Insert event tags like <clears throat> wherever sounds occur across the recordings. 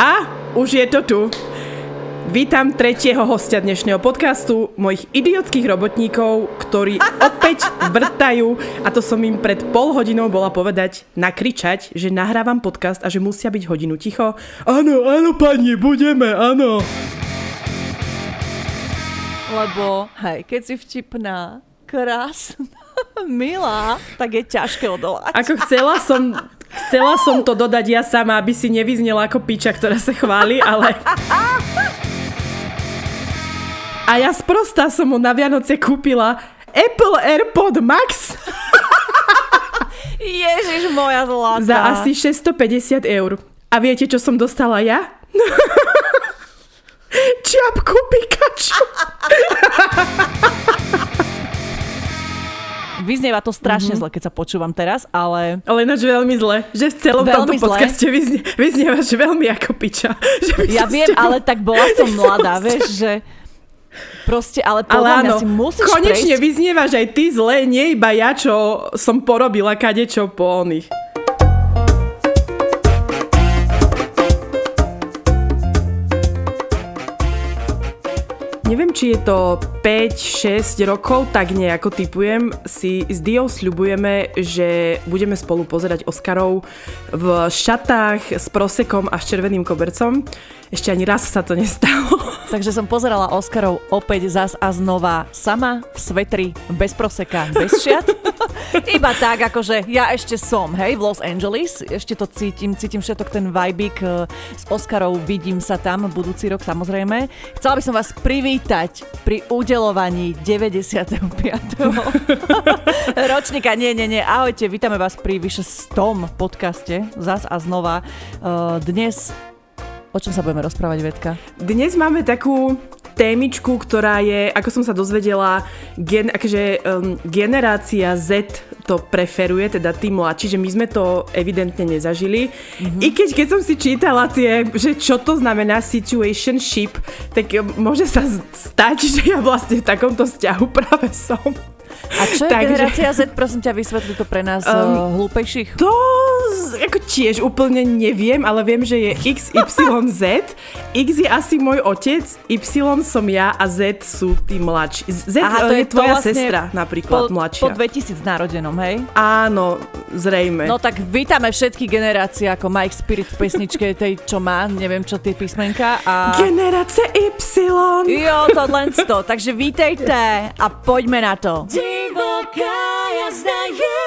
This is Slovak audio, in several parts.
A už je to tu. Vítam tretieho hostia dnešného podcastu, mojich idiotských robotníkov, ktorí opäť <laughs> vrtajú, a to som im pred pol hodinou bola povedať, nakričať, že nahrávam podcast a že musia byť hodinu ticho. Áno, áno, pani, budeme, áno. Lebo, hej, keď si vtipná, krásna, <laughs> milá, tak je ťažké odolať. Ako chcela som Chcela som to dodať ja sama, aby si nevyznela ako piča, ktorá sa chváli, ale... A ja sprostá som mu na Vianoce kúpila Apple AirPod Max. <laughs> Ježiš moja zlatá. Za asi 650 eur. A viete, čo som dostala ja? <laughs> Čiapku Pikachu. Vyznieva to strašne mm-hmm. zle, keď sa počúvam teraz, ale... Ale ináč veľmi zle, že v celom veľmi tomto podcaste vyznie, vyznievaš veľmi ako piča. <laughs> Že ja viem, ale tak bola som <laughs> mladá, vieš, že... Proste, ale podľa ale áno, mňa si musíš konečne prejsť... vyznievaš aj ty zle, nie iba ja, čo som porobila kadečo po oných. Neviem, či je to 5-6 rokov, tak nejako typujem, si s Diou sľubujeme, že budeme spolu pozerať Oscarov v šatách s prosekom a s červeným kobercom. Ešte ani raz sa to nestalo. <laughs> Takže som pozerala Oscarov opäť zas a znova sama v svetri, bez proseka, bez šiat. <laughs> Iba tak, akože ja ešte som, hej, v Los Angeles, ešte to cítim, cítim všetok ten vibík s eh, Oscarov, vidím sa tam budúci rok samozrejme. Chcela by som vás privítať pri udelovaní 95. <laughs> ročníka. Nie, nie, nie, ahojte, vítame vás pri vyše 100 podcaste, zas a znova. Eh, dnes O čom sa budeme rozprávať, Vedka? Dnes máme takú témičku, ktorá je, ako som sa dozvedela, gen, akože, um, generácia Z to preferuje, teda tí mladší, že my sme to evidentne nezažili. Mm-hmm. I keď, keď som si čítala tie, že čo to znamená situationship, tak môže sa stať, že ja vlastne v takomto vzťahu <laughs> práve som. A čo je Takže... generácia Z? Prosím ťa, vysvetli to pre nás um, hlúpejších. To ako tiež úplne neviem, ale viem, že je XYZ. X je asi môj otec, Y som ja a Z sú tí mladší. Z Aha, to je, je tvoja vlastne sestra napríklad, po, mladšia. Po 2000 narodenom, hej? Áno, zrejme. No tak vítame všetky generácie, ako Mike Spirit v pesničke tej, čo má, neviem čo tie písmenka. A... Generácia Y. Jo, to len to. Takže vítejte a poďme na to. Divoká jazda je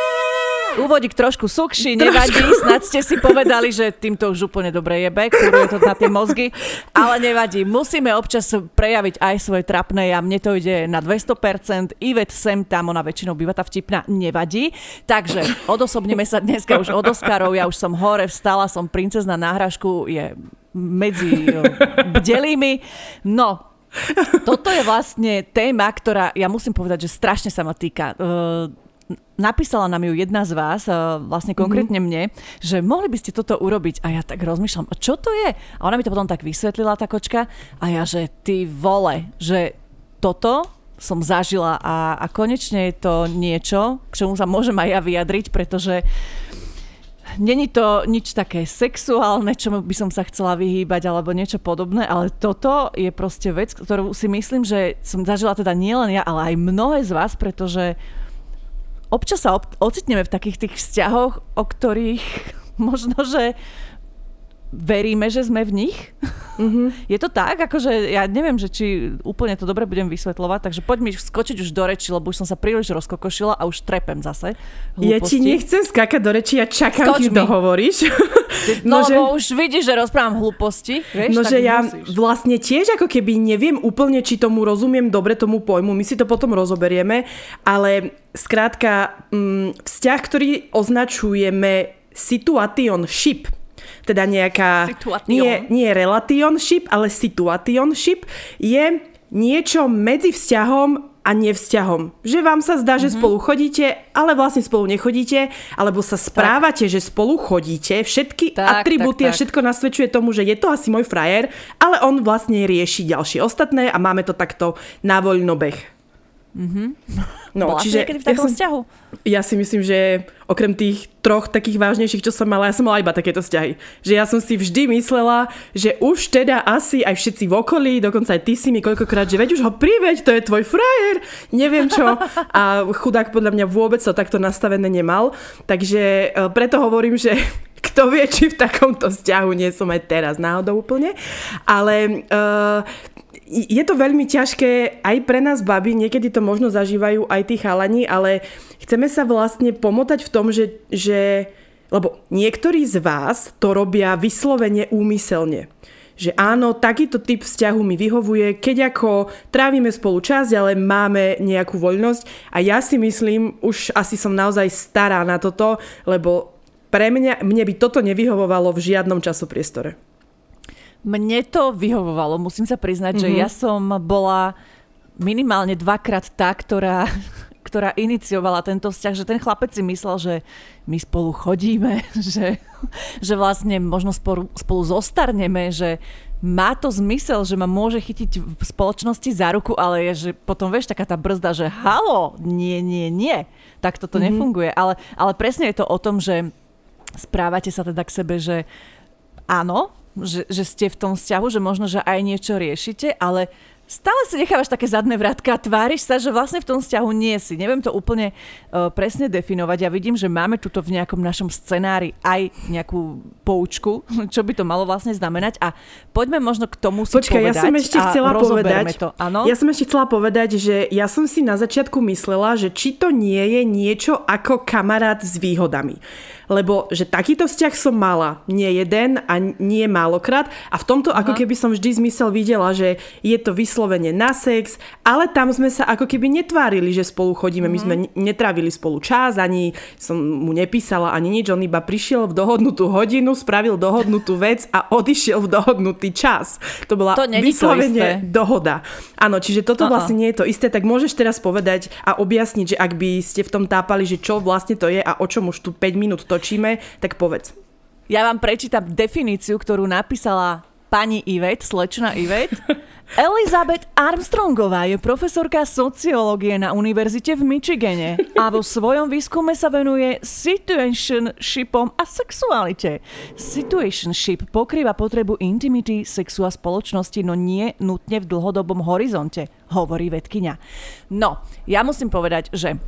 Úvodík trošku sukší, nevadí, snad ste si povedali, že týmto už úplne dobre jebe, kuruje to na tie mozgy, ale nevadí. Musíme občas prejaviť aj svoje trapné a mne to ide na 200%. Ivet sem tam, ona väčšinou býva tá vtipná, nevadí. Takže odosobneme sa dneska už od Oscarov, ja už som hore, vstala, som princezna náhražku, je medzi bdelými. No, toto je vlastne téma, ktorá, ja musím povedať, že strašne sa ma týka. Uh, napísala nám ju jedna z vás, eh, vlastne konkrétne mm-hmm. mne, že mohli by ste toto urobiť. A ja tak rozmýšľam, čo to je? A ona mi to potom tak vysvetlila, tá kočka. A ja, že ty vole, že toto som zažila a, a konečne je to niečo, k čomu sa môžem aj ja vyjadriť, pretože Není to nič také sexuálne, čo by som sa chcela vyhýbať alebo niečo podobné, ale toto je proste vec, ktorú si myslím, že som zažila teda nielen ja, ale aj mnohé z vás, pretože občas sa ocitneme v takých tých vzťahoch, o ktorých <laughs> možno, že veríme, že sme v nich. Mm-hmm. <laughs> Je to tak? Akože ja neviem, že či úplne to dobre budem vysvetľovať, takže poď mi skočiť už do reči, lebo už som sa príliš rozkokošila a už trepem zase. Hlúposti. Ja ti nechcem skákať do reči, ja čakám, Skoč kým to hovoríš. <laughs> No, no že... už vidíš, že rozprávam hlúposti. Vieš, no, že ja musíš. vlastne tiež ako keby neviem úplne, či tomu rozumiem dobre tomu pojmu. My si to potom rozoberieme, ale skrátka mm, vzťah, ktorý označujeme situation ship, teda nejaká... Nie, nie relationship, ale situationship je niečo medzi vzťahom a nevzťahom. Že vám sa zdá, že mm-hmm. spolu chodíte, ale vlastne spolu nechodíte, alebo sa správate, tak. že spolu chodíte. Všetky tak, atribúty tak, tak. a všetko nasvedčuje tomu, že je to asi môj frajer, ale on vlastne rieši ďalšie ostatné a máme to takto na voľnobeh. Mm-hmm. <laughs> No, Bola čiže si niekedy v takom ja som, vzťahu? Ja si myslím, že okrem tých troch takých vážnejších, čo som mala, ja som mala iba takéto vzťahy. Že ja som si vždy myslela, že už teda asi aj všetci v okolí, dokonca aj ty si mi koľkokrát, že veď už ho priveď, to je tvoj frajer, neviem čo. <laughs> A chudák podľa mňa vôbec to takto nastavené nemal. Takže e, preto hovorím, že <laughs> kto vie, či v takomto vzťahu nie som aj teraz náhodou úplne. Ale uh, je to veľmi ťažké aj pre nás baby, niekedy to možno zažívajú aj tí chalani, ale chceme sa vlastne pomotať v tom, že, že lebo niektorí z vás to robia vyslovene úmyselne že áno, takýto typ vzťahu mi vyhovuje, keď ako trávime spolu čas, ale máme nejakú voľnosť a ja si myslím, už asi som naozaj stará na toto, lebo pre mňa, mne by toto nevyhovovalo v žiadnom časopriestore. Mne to vyhovovalo, musím sa priznať, mm-hmm. že ja som bola minimálne dvakrát tá, ktorá, <laughs> ktorá iniciovala tento vzťah, že ten chlapec si myslel, že my spolu chodíme, <laughs> že, že vlastne možno spolu, spolu zostarneme, že má to zmysel, že ma môže chytiť v spoločnosti za ruku, ale je, že potom vieš, taká tá brzda, že halo, nie, nie, nie, tak toto mm-hmm. nefunguje. Ale, ale presne je to o tom, že správate sa teda k sebe, že áno, že, že ste v tom vzťahu, že možno, že aj niečo riešite, ale stále si nechávaš také zadné vrátka a tváriš sa, že vlastne v tom vzťahu nie si. Neviem to úplne uh, presne definovať. Ja vidím, že máme tuto v nejakom našom scenári aj nejakú poučku, <laughs> čo by to malo vlastne znamenať a poďme možno k tomu si Počkaj, povedať ja som ešte chcela povedať, to. Ano? Ja som ešte chcela povedať, že ja som si na začiatku myslela, že či to nie je niečo ako kamarát s výhodami lebo že takýto vzťah som mala nie jeden a nie málokrát a v tomto Aha. ako keby som vždy zmysel videla, že je to vyslovene na sex, ale tam sme sa ako keby netvárili, že spolu chodíme, uh-huh. my sme mhm. netrávili spolu čas, ani som mu nepísala ani nič, on iba prišiel v dohodnutú hodinu, spravil dohodnutú vec a odišiel v dohodnutý čas. To bola to vyslovene to dohoda. Áno, čiže toto uh-uh. vlastne nie je to isté, tak môžeš teraz povedať a objasniť, že ak by ste v tom tápali, že čo vlastne to je a o čom už tu 5 minút točíme, tak povedz. Ja vám prečítam definíciu, ktorú napísala pani Ivet, slečna Ivet. <laughs> Elizabeth Armstrongová je profesorka sociológie na univerzite v Michigane a vo svojom výskume sa venuje situationshipom a sexualite. Situationship pokrýva potrebu intimity, sexu a spoločnosti, no nie nutne v dlhodobom horizonte, hovorí vedkynia. No, ja musím povedať, že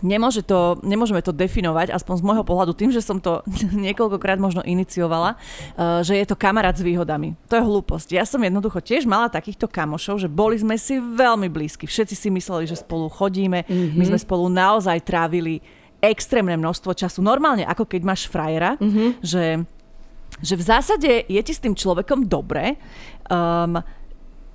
Nemôže to, nemôžeme to definovať, aspoň z môjho pohľadu, tým, že som to <laughs> niekoľkokrát možno iniciovala, uh, že je to kamarát s výhodami. To je hlúposť. Ja som jednoducho tiež mala takýchto kamošov, že boli sme si veľmi blízki. Všetci si mysleli, že spolu chodíme. Mm-hmm. My sme spolu naozaj trávili extrémne množstvo času. Normálne, ako keď máš frajera, mm-hmm. že, že v zásade je ti s tým človekom dobre. Um,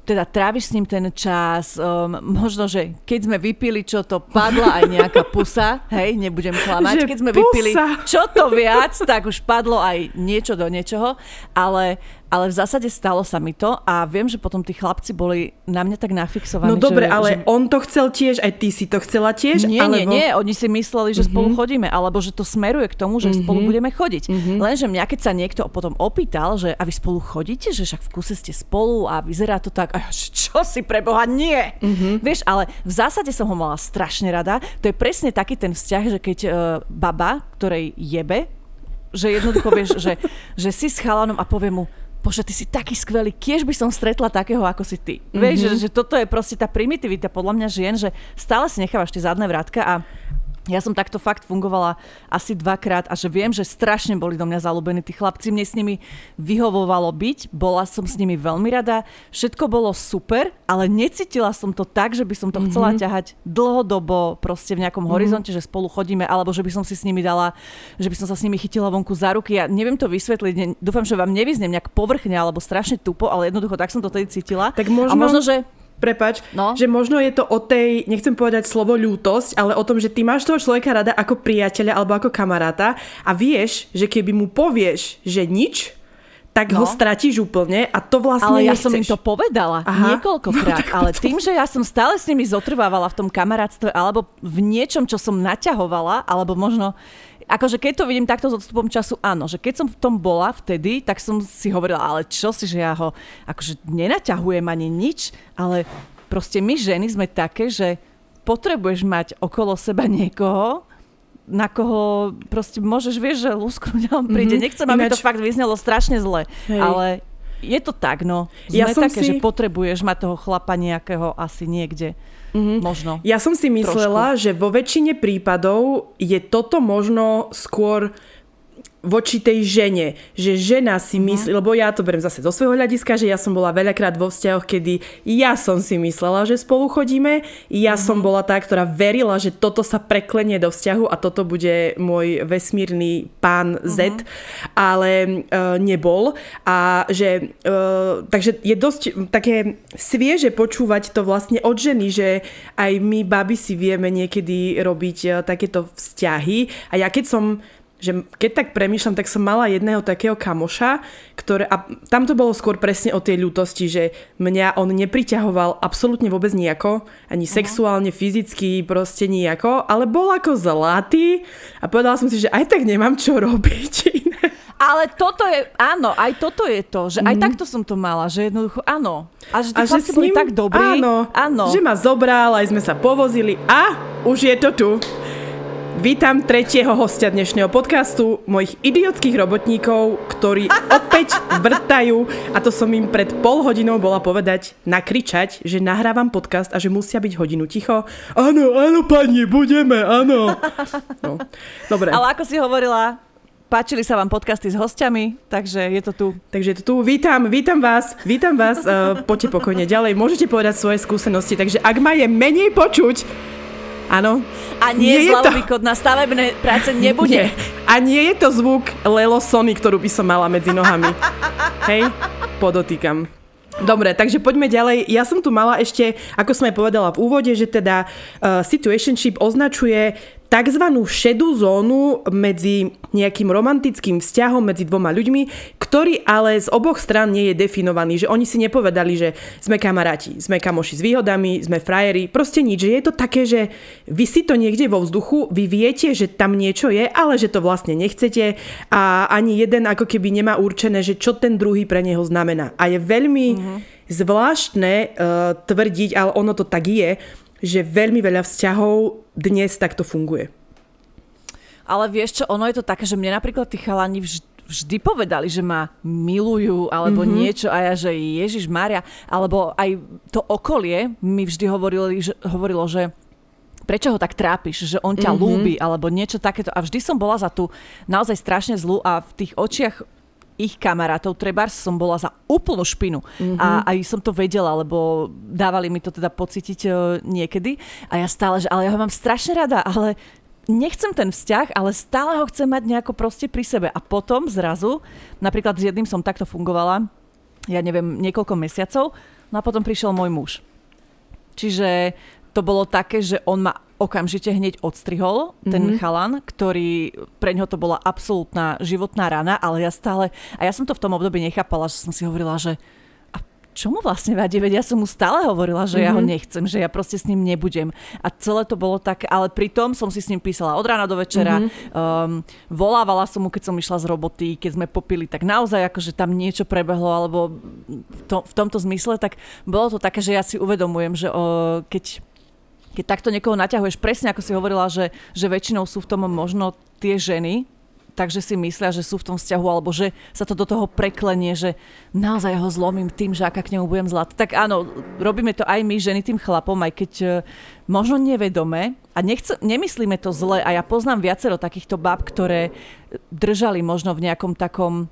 teda tráviš s ním ten čas, um, možno, že keď sme vypili, čo to padla aj nejaká pusa, hej, nebudem klamať, keď sme pusa. vypili čo to viac, tak už padlo aj niečo do niečoho, ale ale v zásade stalo sa mi to a viem, že potom tí chlapci boli na mňa tak nafixovaní. No dobre, že, ale že... on to chcel tiež, aj ty si to chcela tiež? Nie, alebo... nie, nie, oni si mysleli, že mm-hmm. spolu chodíme, alebo že to smeruje k tomu, že mm-hmm. spolu budeme chodiť. Mm-hmm. Lenže mňa, keď sa niekto potom opýtal, že a vy spolu chodíte, že však v kuse ste spolu a vyzerá to tak, a čo si pre Boha, nie. Mm-hmm. Vieš, ale v zásade som ho mala strašne rada. To je presne taký ten vzťah, že keď uh, baba, ktorej jebe, že jednoducho vieš, že, že si s chalanom a povie mu, bože, ty si taký skvelý, kiež by som stretla takého, ako si ty. Mm-hmm. Vieš, že, že toto je proste tá primitivita podľa mňa žien, že stále si nechávaš tie zadné vrátka a ja som takto fakt fungovala asi dvakrát a že viem, že strašne boli do mňa zalúbení tí chlapci. Mne s nimi vyhovovalo byť, bola som s nimi veľmi rada, všetko bolo super, ale necítila som to tak, že by som to mm-hmm. chcela ťahať dlhodobo proste v nejakom mm-hmm. horizonte, že spolu chodíme, alebo že by som si s nimi dala, že by som sa s nimi chytila vonku za ruky. Ja neviem to vysvetliť, dúfam, že vám nevyznem nejak povrchne alebo strašne tupo, ale jednoducho tak som to tedy cítila. Tak možno... A možno, že prepač, no? že možno je to o tej, nechcem povedať slovo ľútosť, ale o tom, že ty máš toho človeka rada ako priateľa alebo ako kamaráta a vieš, že keby mu povieš, že nič, tak no. ho stratíš úplne a to vlastne Ale ja nechceš. som im to povedala Aha. niekoľkokrát, <laughs> no, ale tým, že ja som stále s nimi zotrvávala v tom kamarátstve alebo v niečom, čo som naťahovala, alebo možno akože keď to vidím takto s odstupom času, áno, že keď som v tom bola vtedy, tak som si hovorila, ale čo si, že ja ho akože nenaťahujem ani nič, ale proste my ženy sme také, že potrebuješ mať okolo seba niekoho, na koho proste môžeš, vieš, že lusknúť a on príde. Mm-hmm. Nechcem, aby Ináč... to fakt vyznelo strašne zle, Hej. ale je to tak, no. Sme ja také, si... že potrebuješ mať toho chlapa nejakého asi niekde. Mm-hmm. Možno. Ja som si myslela, trošku. že vo väčšine prípadov je toto možno skôr voči tej žene, že žena si uh-huh. myslí, lebo ja to beriem zase zo svojho hľadiska, že ja som bola veľakrát vo vzťahoch, kedy ja som si myslela, že spolu chodíme, ja uh-huh. som bola tá, ktorá verila, že toto sa preklenie do vzťahu a toto bude môj vesmírny pán Z, uh-huh. ale uh, nebol a že uh, takže je dosť také svieže počúvať to vlastne od ženy, že aj my baby si vieme niekedy robiť uh, takéto vzťahy a ja keď som že keď tak premýšľam, tak som mala jedného takého kamoša, ktoré, a tam to bolo skôr presne o tej ľútosti, že mňa on nepriťahoval absolútne vôbec nejako, ani uh-huh. sexuálne, fyzicky, proste nejako, ale bol ako zlatý a povedala som si, že aj tak nemám čo robiť iné. <laughs> Ale toto je, áno, aj toto je to, že mm. aj mhm. takto som to mala, že jednoducho áno. A že tí a že s ním, boli tak dobrí. Áno, áno, že ma zobral, aj sme sa povozili a už je to tu. Vítam tretieho hostia dnešného podcastu, mojich idiotských robotníkov, ktorí opäť <laughs> vrtajú, a to som im pred pol hodinou bola povedať, nakričať, že nahrávam podcast a že musia byť hodinu ticho. Áno, áno, pani, budeme, áno. No, dobre. Ale ako si hovorila, páčili sa vám podcasty s hostiami, takže je to tu. Takže je to tu. Vítam, vítam vás, vítam vás. Uh, poďte pokojne ďalej. Môžete povedať svoje skúsenosti, takže ak ma je menej počuť, Áno. A nie, nie je to... na stavebné práce nebude. Nie. A nie je to zvuk Lelo Sony, ktorú by som mala medzi nohami. <laughs> Hej? Podotýkam. Dobre, takže poďme ďalej. Ja som tu mala ešte, ako som aj povedala v úvode, že teda uh, situationship označuje tzv. šedú zónu medzi nejakým romantickým vzťahom medzi dvoma ľuďmi, ktorý ale z oboch strán nie je definovaný, že oni si nepovedali, že sme kamaráti, sme kamoši s výhodami, sme frajeri, proste nič, že je to také, že vy si to niekde vo vzduchu, vy viete, že tam niečo je, ale že to vlastne nechcete a ani jeden ako keby nemá určené, že čo ten druhý pre neho znamená. A je veľmi mm-hmm. zvláštne uh, tvrdiť, ale ono to tak je, že veľmi veľa vzťahov dnes takto funguje. Ale vieš čo, ono je to také, že mne napríklad tí chalani vždy, vždy povedali, že ma milujú alebo mm-hmm. niečo a ja, že Ježiš Maria, alebo aj to okolie mi vždy hovorilo, že, hovorilo, že prečo ho tak trápiš, že on ťa mm-hmm. lúbi alebo niečo takéto. A vždy som bola za tú naozaj strašne zlú a v tých očiach ich kamarátov, treba som bola za úplnú špinu. Mm-hmm. A aj som to vedela, lebo dávali mi to teda pocítiť uh, niekedy. A ja stále, že ale ja ho mám strašne rada, ale nechcem ten vzťah, ale stále ho chcem mať nejako proste pri sebe. A potom zrazu, napríklad s jedným som takto fungovala, ja neviem, niekoľko mesiacov, no a potom prišiel môj muž. Čiže to bolo také, že on ma okamžite hneď odstrihol, ten mm-hmm. chalan, ktorý, pre ňo to bola absolútna životná rana, ale ja stále, a ja som to v tom období nechápala, že som si hovorila, že a čo mu vlastne vadí, veď ja som mu stále hovorila, že mm-hmm. ja ho mhm. nechcem, že ja proste s ním nebudem. A celé to bolo tak, ale pritom som si s ním písala od rána do večera, mm-hmm. um, volávala som mu, keď som išla z roboty, keď sme popili, tak naozaj akože tam niečo prebehlo, alebo to, v tomto zmysle, tak bolo to také, že ja si uvedomujem, že o, keď keď takto niekoho naťahuješ, presne ako si hovorila, že, že väčšinou sú v tom možno tie ženy, takže si myslia, že sú v tom vzťahu, alebo že sa to do toho preklenie, že naozaj ho zlomím tým, že aká k nemu budem zlatý. Tak áno, robíme to aj my, ženy, tým chlapom, aj keď e, možno nevedome a nechce, nemyslíme to zle a ja poznám viacero takýchto bab, ktoré držali možno v nejakom takom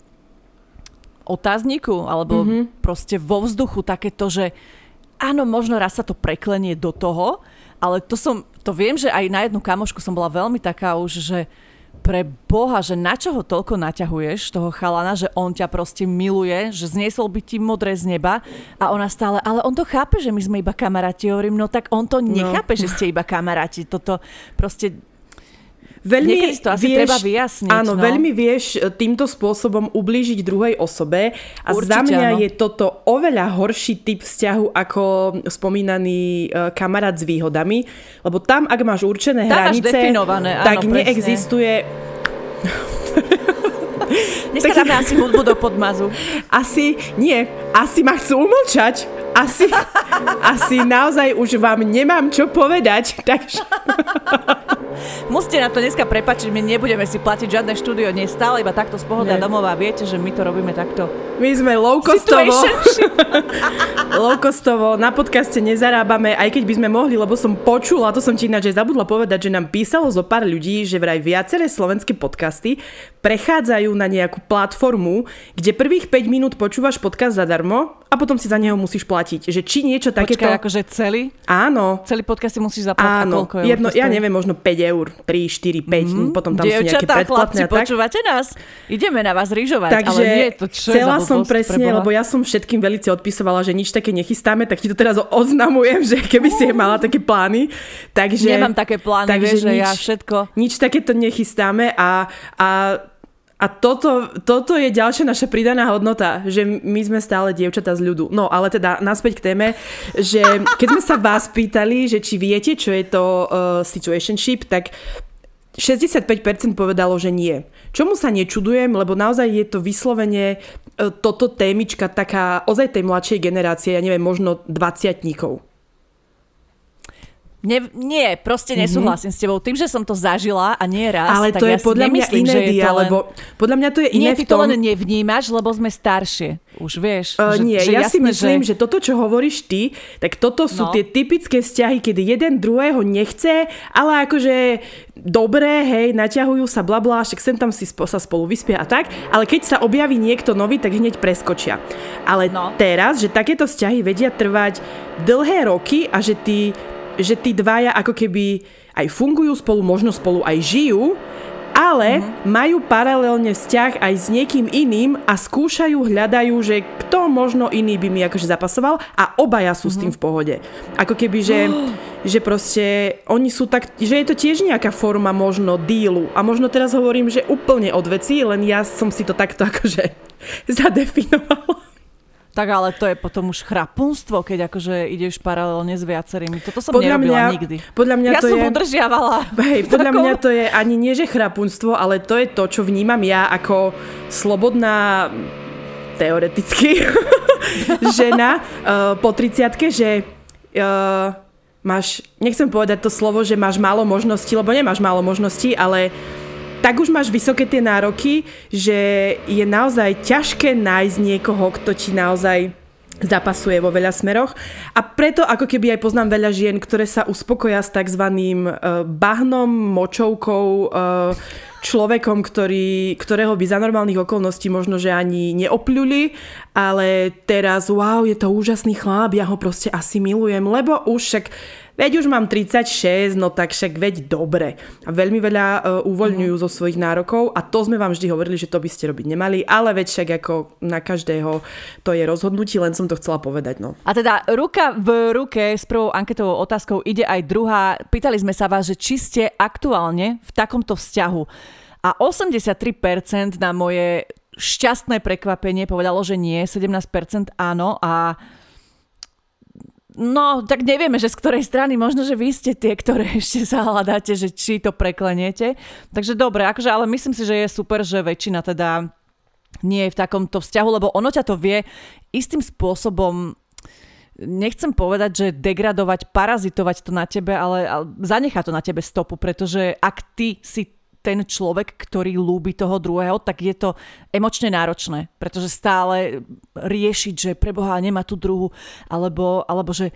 otázniku alebo mm-hmm. proste vo vzduchu takéto, že áno, možno raz sa to preklenie do toho, ale to som, to viem, že aj na jednu kamošku som bola veľmi taká už, že pre Boha, že na čo ho toľko naťahuješ, toho chalana, že on ťa proste miluje, že zniesol by ti modré z neba a ona stále, ale on to chápe, že my sme iba kamaráti. Hovorím, no tak on to nechápe, no. že ste iba kamaráti. Toto proste veľmi Niekedy to asi vieš, treba vyjasniť. Áno, no. veľmi vieš e, týmto spôsobom ublížiť druhej osobe a Určite, za mňa áno. je toto oveľa horší typ vzťahu ako spomínaný uh, kamarát s výhodami, lebo tam, ak máš určené tam hranice, máš tak áno, neexistuje... Dneska dáme asi hudbu do podmazu. Asi, nie, asi ma chcú umlčať asi, asi naozaj už vám nemám čo povedať, takže... Musíte na to dneska prepačiť, my nebudeme si platiť žiadne štúdio, nie stále iba takto z pohoda domova. Viete, že my to robíme takto. My sme low costovo. <laughs> low costovo, na podcaste nezarábame, aj keď by sme mohli, lebo som počula, to som ti ináč aj zabudla povedať, že nám písalo zo pár ľudí, že vraj viaceré slovenské podcasty prechádzajú na nejakú platformu, kde prvých 5 minút počúvaš podcast zadarmo a potom si za neho musíš platiť. Že či niečo takéto... Počkaj, akože celý? Áno. Celý podcast si musíš zaplatiť Áno, koľko jedno, ja neviem, možno 5 eur, 3, 4, 5, mm-hmm. potom tam Dievčatá, sú nejaké predplatné chlapci, počúvate nás? Ideme na vás rýžovať, Takže ale nie, to čo chcela som presne, preboha? lebo ja som všetkým velice odpisovala, že nič také nechystáme, tak ti to teraz oznamujem, že keby si mala také plány. Takže, Nemám také plány, takže vieš, nič, že ja všetko... Nič takéto nechystáme a, a a toto, toto je ďalšia naša pridaná hodnota, že my sme stále dievčatá z ľudu. No, ale teda naspäť k téme, že keď sme sa vás pýtali, že či viete, čo je to uh, situationship, tak 65% povedalo, že nie. Čomu sa nečudujem, lebo naozaj je to vyslovene uh, toto témička taká ozaj tej mladšej generácie, ja neviem, možno 20 Ne, nie, proste nesúhlasím mm-hmm. s tebou. Tým, že som to zažila a nie raz, Ale tak to ja je podľa mňa iné dia, len... lebo podľa mňa to je iné nie, ty v tom... to len nevnímaš, lebo sme staršie. Už vieš. Uh, že, nie, že ja jasné, si myslím, že... že toto, čo hovoríš ty, tak toto sú no. tie typické vzťahy, kedy jeden druhého nechce, ale akože dobré, hej, naťahujú sa, bla bla, však sem tam si spo, sa spolu vyspia a tak, ale keď sa objaví niekto nový, tak hneď preskočia. Ale no. teraz, že takéto vzťahy vedia trvať dlhé roky a že ty že tí dvaja ako keby aj fungujú spolu, možno spolu aj žijú, ale mm-hmm. majú paralelne vzťah aj s niekým iným a skúšajú, hľadajú, že kto možno iný by mi akože zapasoval a obaja sú mm-hmm. s tým v pohode. Ako keby, že, oh. <gasps> že proste oni sú tak, že je to tiež nejaká forma možno dílu a možno teraz hovorím, že úplne od veci, len ja som si to takto akože <laughs> zadefinovala. Tak ale to je potom už chrapunstvo, keď akože ideš paralelne s viacerými. Toto som podľa nerobila mňa, nikdy. Podľa mňa ja to som je, udržiavala. Hej, podľa mňa to je ani nie, že chrapunstvo, ale to je to, čo vnímam ja ako slobodná teoreticky <laughs> žena uh, po 30 že uh, máš, nechcem povedať to slovo, že máš málo možností, lebo nemáš málo možností, ale tak už máš vysoké tie nároky, že je naozaj ťažké nájsť niekoho, kto ti naozaj zapasuje vo veľa smeroch. A preto ako keby aj poznám veľa žien, ktoré sa uspokoja s tzv. Uh, bahnom, močovkou, uh, človekom, ktorý, ktorého by za normálnych okolností možno, že ani neopľuli, ale teraz, wow, je to úžasný chlap, ja ho proste asi milujem, lebo už však veď už mám 36, no tak však veď dobre. A veľmi veľa uh, uvoľňujú uh-huh. zo svojich nárokov a to sme vám vždy hovorili, že to by ste robiť nemali, ale veď však ako na každého to je rozhodnutie, len som to chcela povedať. No. A teda ruka v ruke s prvou anketovou otázkou ide aj druhá. Pýtali sme sa vás, že či ste aktuálne v takomto vzťahu. A 83% na moje šťastné prekvapenie povedalo, že nie, 17% áno a No, tak nevieme, že z ktorej strany, možno, že vy ste tie, ktoré <laughs> ešte zahľadáte, že či to prekleniete. Takže dobre, akože, ale myslím si, že je super, že väčšina teda nie je v takomto vzťahu, lebo ono ťa to vie istým spôsobom nechcem povedať, že degradovať, parazitovať to na tebe, ale, ale zanechá to na tebe stopu, pretože ak ty si ten človek, ktorý lúbi toho druhého, tak je to emočne náročné, pretože stále riešiť, že preboha nemá tú druhú, alebo, alebo že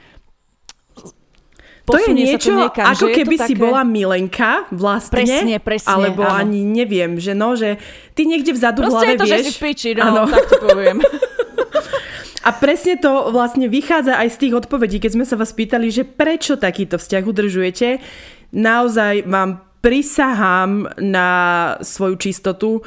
to je niečo, to niekam, ako keby také... si bola milenka vlastne. Presne, presne. Alebo áno. ani neviem, že no, že ty niekde vzadu Proste v hlave je to, vieš. že si piči, no, tak to poviem. <laughs> A presne to vlastne vychádza aj z tých odpovedí, keď sme sa vás pýtali, že prečo takýto vzťah udržujete. Naozaj vám prisahám na svoju čistotu,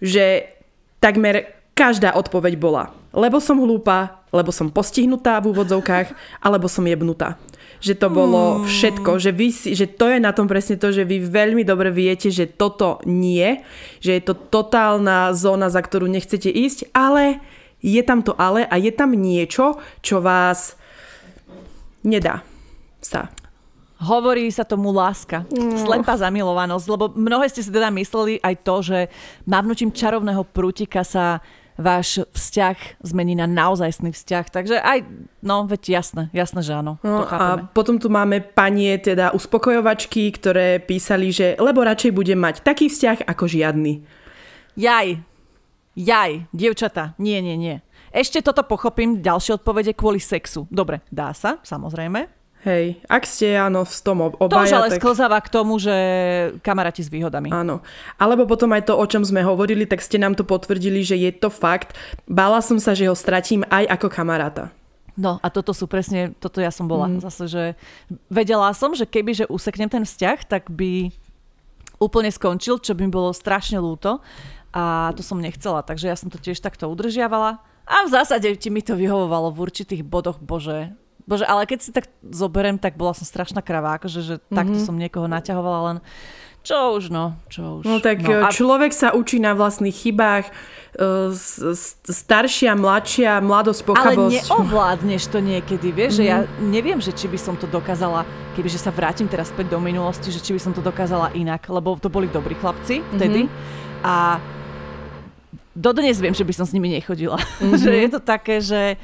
že takmer každá odpoveď bola. Lebo som hlúpa, lebo som postihnutá v úvodzovkách, alebo som jebnutá. Že to bolo hmm. všetko, že, vy, že to je na tom presne to, že vy veľmi dobre viete, že toto nie, že je to totálna zóna, za ktorú nechcete ísť, ale je tam to ale a je tam niečo, čo vás nedá sa. Hovorí sa tomu láska. Mm. Slepá zamilovanosť, lebo mnohé ste si teda mysleli aj to, že mávnutím čarovného prútika sa váš vzťah zmení na naozajstný vzťah. Takže aj, no, veď jasné, jasné, že áno. No, a potom tu máme panie, teda uspokojovačky, ktoré písali, že lebo radšej budem mať taký vzťah ako žiadny. Jaj, jaj, dievčata, nie, nie, nie. Ešte toto pochopím, ďalšie odpovede kvôli sexu. Dobre, dá sa, samozrejme. Hej, ak ste áno v tom obaja, To už ale tak... sklzáva k tomu, že kamaráti s výhodami. Áno. Alebo potom aj to, o čom sme hovorili, tak ste nám to potvrdili, že je to fakt. Bála som sa, že ho stratím aj ako kamaráta. No a toto sú presne, toto ja som bola. Mm. Zase, že vedela som, že keby, že useknem ten vzťah, tak by úplne skončil, čo by mi bolo strašne lúto. A to som nechcela, takže ja som to tiež takto udržiavala. A v zásade ti mi to vyhovovalo v určitých bodoch, bože, Bože, ale keď si tak zoberiem, tak bola som strašná kravá, akože, že mm-hmm. takto som niekoho naťahovala, len čo už, no, čo už. No tak no, a... človek sa učí na vlastných chybách, e, staršia, mladšia, mladosť, pochabosť. Ale neovládneš to niekedy, vieš, mm-hmm. že ja mhm. neviem, že či by som to dokázala, kebyže sa vrátim teraz späť do minulosti, že či by som to dokázala inak, lebo to boli dobrí chlapci vtedy mm-hmm. a dodnes viem, že by som s nimi nechodila. Mm-hmm. <laughs> že je to také, že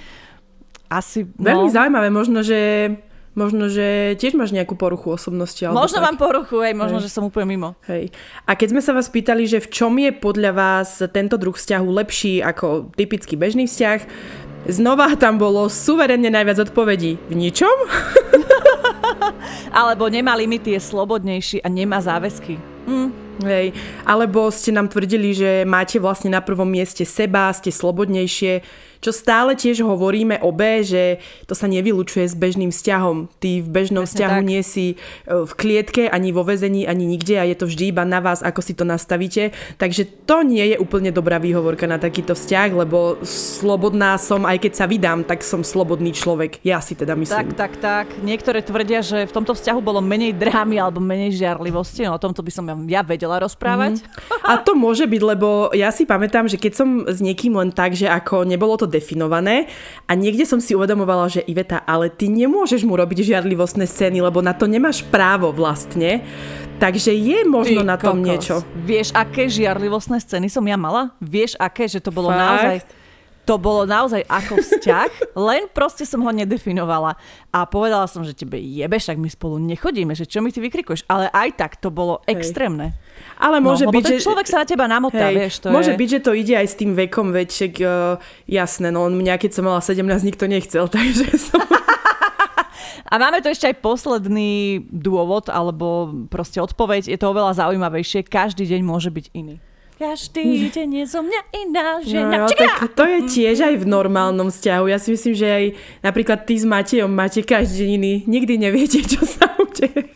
asi... No. Veľmi zaujímavé, možno, že Možno, že tiež máš nejakú poruchu osobnosti. Alebo možno tak. mám poruchu, aj možno, hej. že som úplne mimo. Hej. A keď sme sa vás pýtali, že v čom je podľa vás tento druh vzťahu lepší ako typický bežný vzťah, znova tam bolo suverenne najviac odpovedí. V ničom? <laughs> Alebo nemá limity, je slobodnejší a nemá záväzky. Hm. Hej. Alebo ste nám tvrdili, že máte vlastne na prvom mieste seba, ste slobodnejšie čo stále tiež hovoríme obe, že to sa nevylučuje s bežným vzťahom. Ty v bežnom Presne vzťahu tak. nie si e, v klietke, ani vo vezení, ani nikde a je to vždy iba na vás, ako si to nastavíte. Takže to nie je úplne dobrá výhovorka na takýto vzťah, lebo slobodná som, aj keď sa vydám, tak som slobodný človek. Ja si teda myslím. Tak, tak, tak. Niektoré tvrdia, že v tomto vzťahu bolo menej drámy alebo menej žiarlivosti. No o tomto by som ja vedela rozprávať. Mm. A to môže byť, lebo ja si pamätám, že keď som s niekým len tak, že ako nebolo to definované a niekde som si uvedomovala, že Iveta, ale ty nemôžeš mu robiť žiarlivostné scény, lebo na to nemáš právo vlastne. Takže je možno ty na tom kokos. niečo. Vieš, aké žiarlivostné scény som ja mala? Vieš, aké, že to bolo Fakt? naozaj to bolo naozaj ako vzťah, <laughs> len proste som ho nedefinovala. A povedala som, že tebe jebe, však my spolu nechodíme, že čo mi ty vykrikuješ. Ale aj tak to bolo Hej. extrémne. Ale no, môže no, byť, že... človek sa na teba namotá, hej, vieš. To môže je... byť, že to ide aj s tým vekom, veď však, uh, jasné, no mňa keď som mala 17, nikto nechcel, <laughs> takže som... A máme tu ešte aj posledný dôvod, alebo proste odpoveď. Je to oveľa zaujímavejšie. Každý deň môže byť iný. Každý deň je zo mňa iná žena. No, tak to je tiež aj v normálnom vzťahu. Ja si myslím, že aj napríklad ty s Matejom máte každý deň iný. Nikdy neviete, čo sa udeje.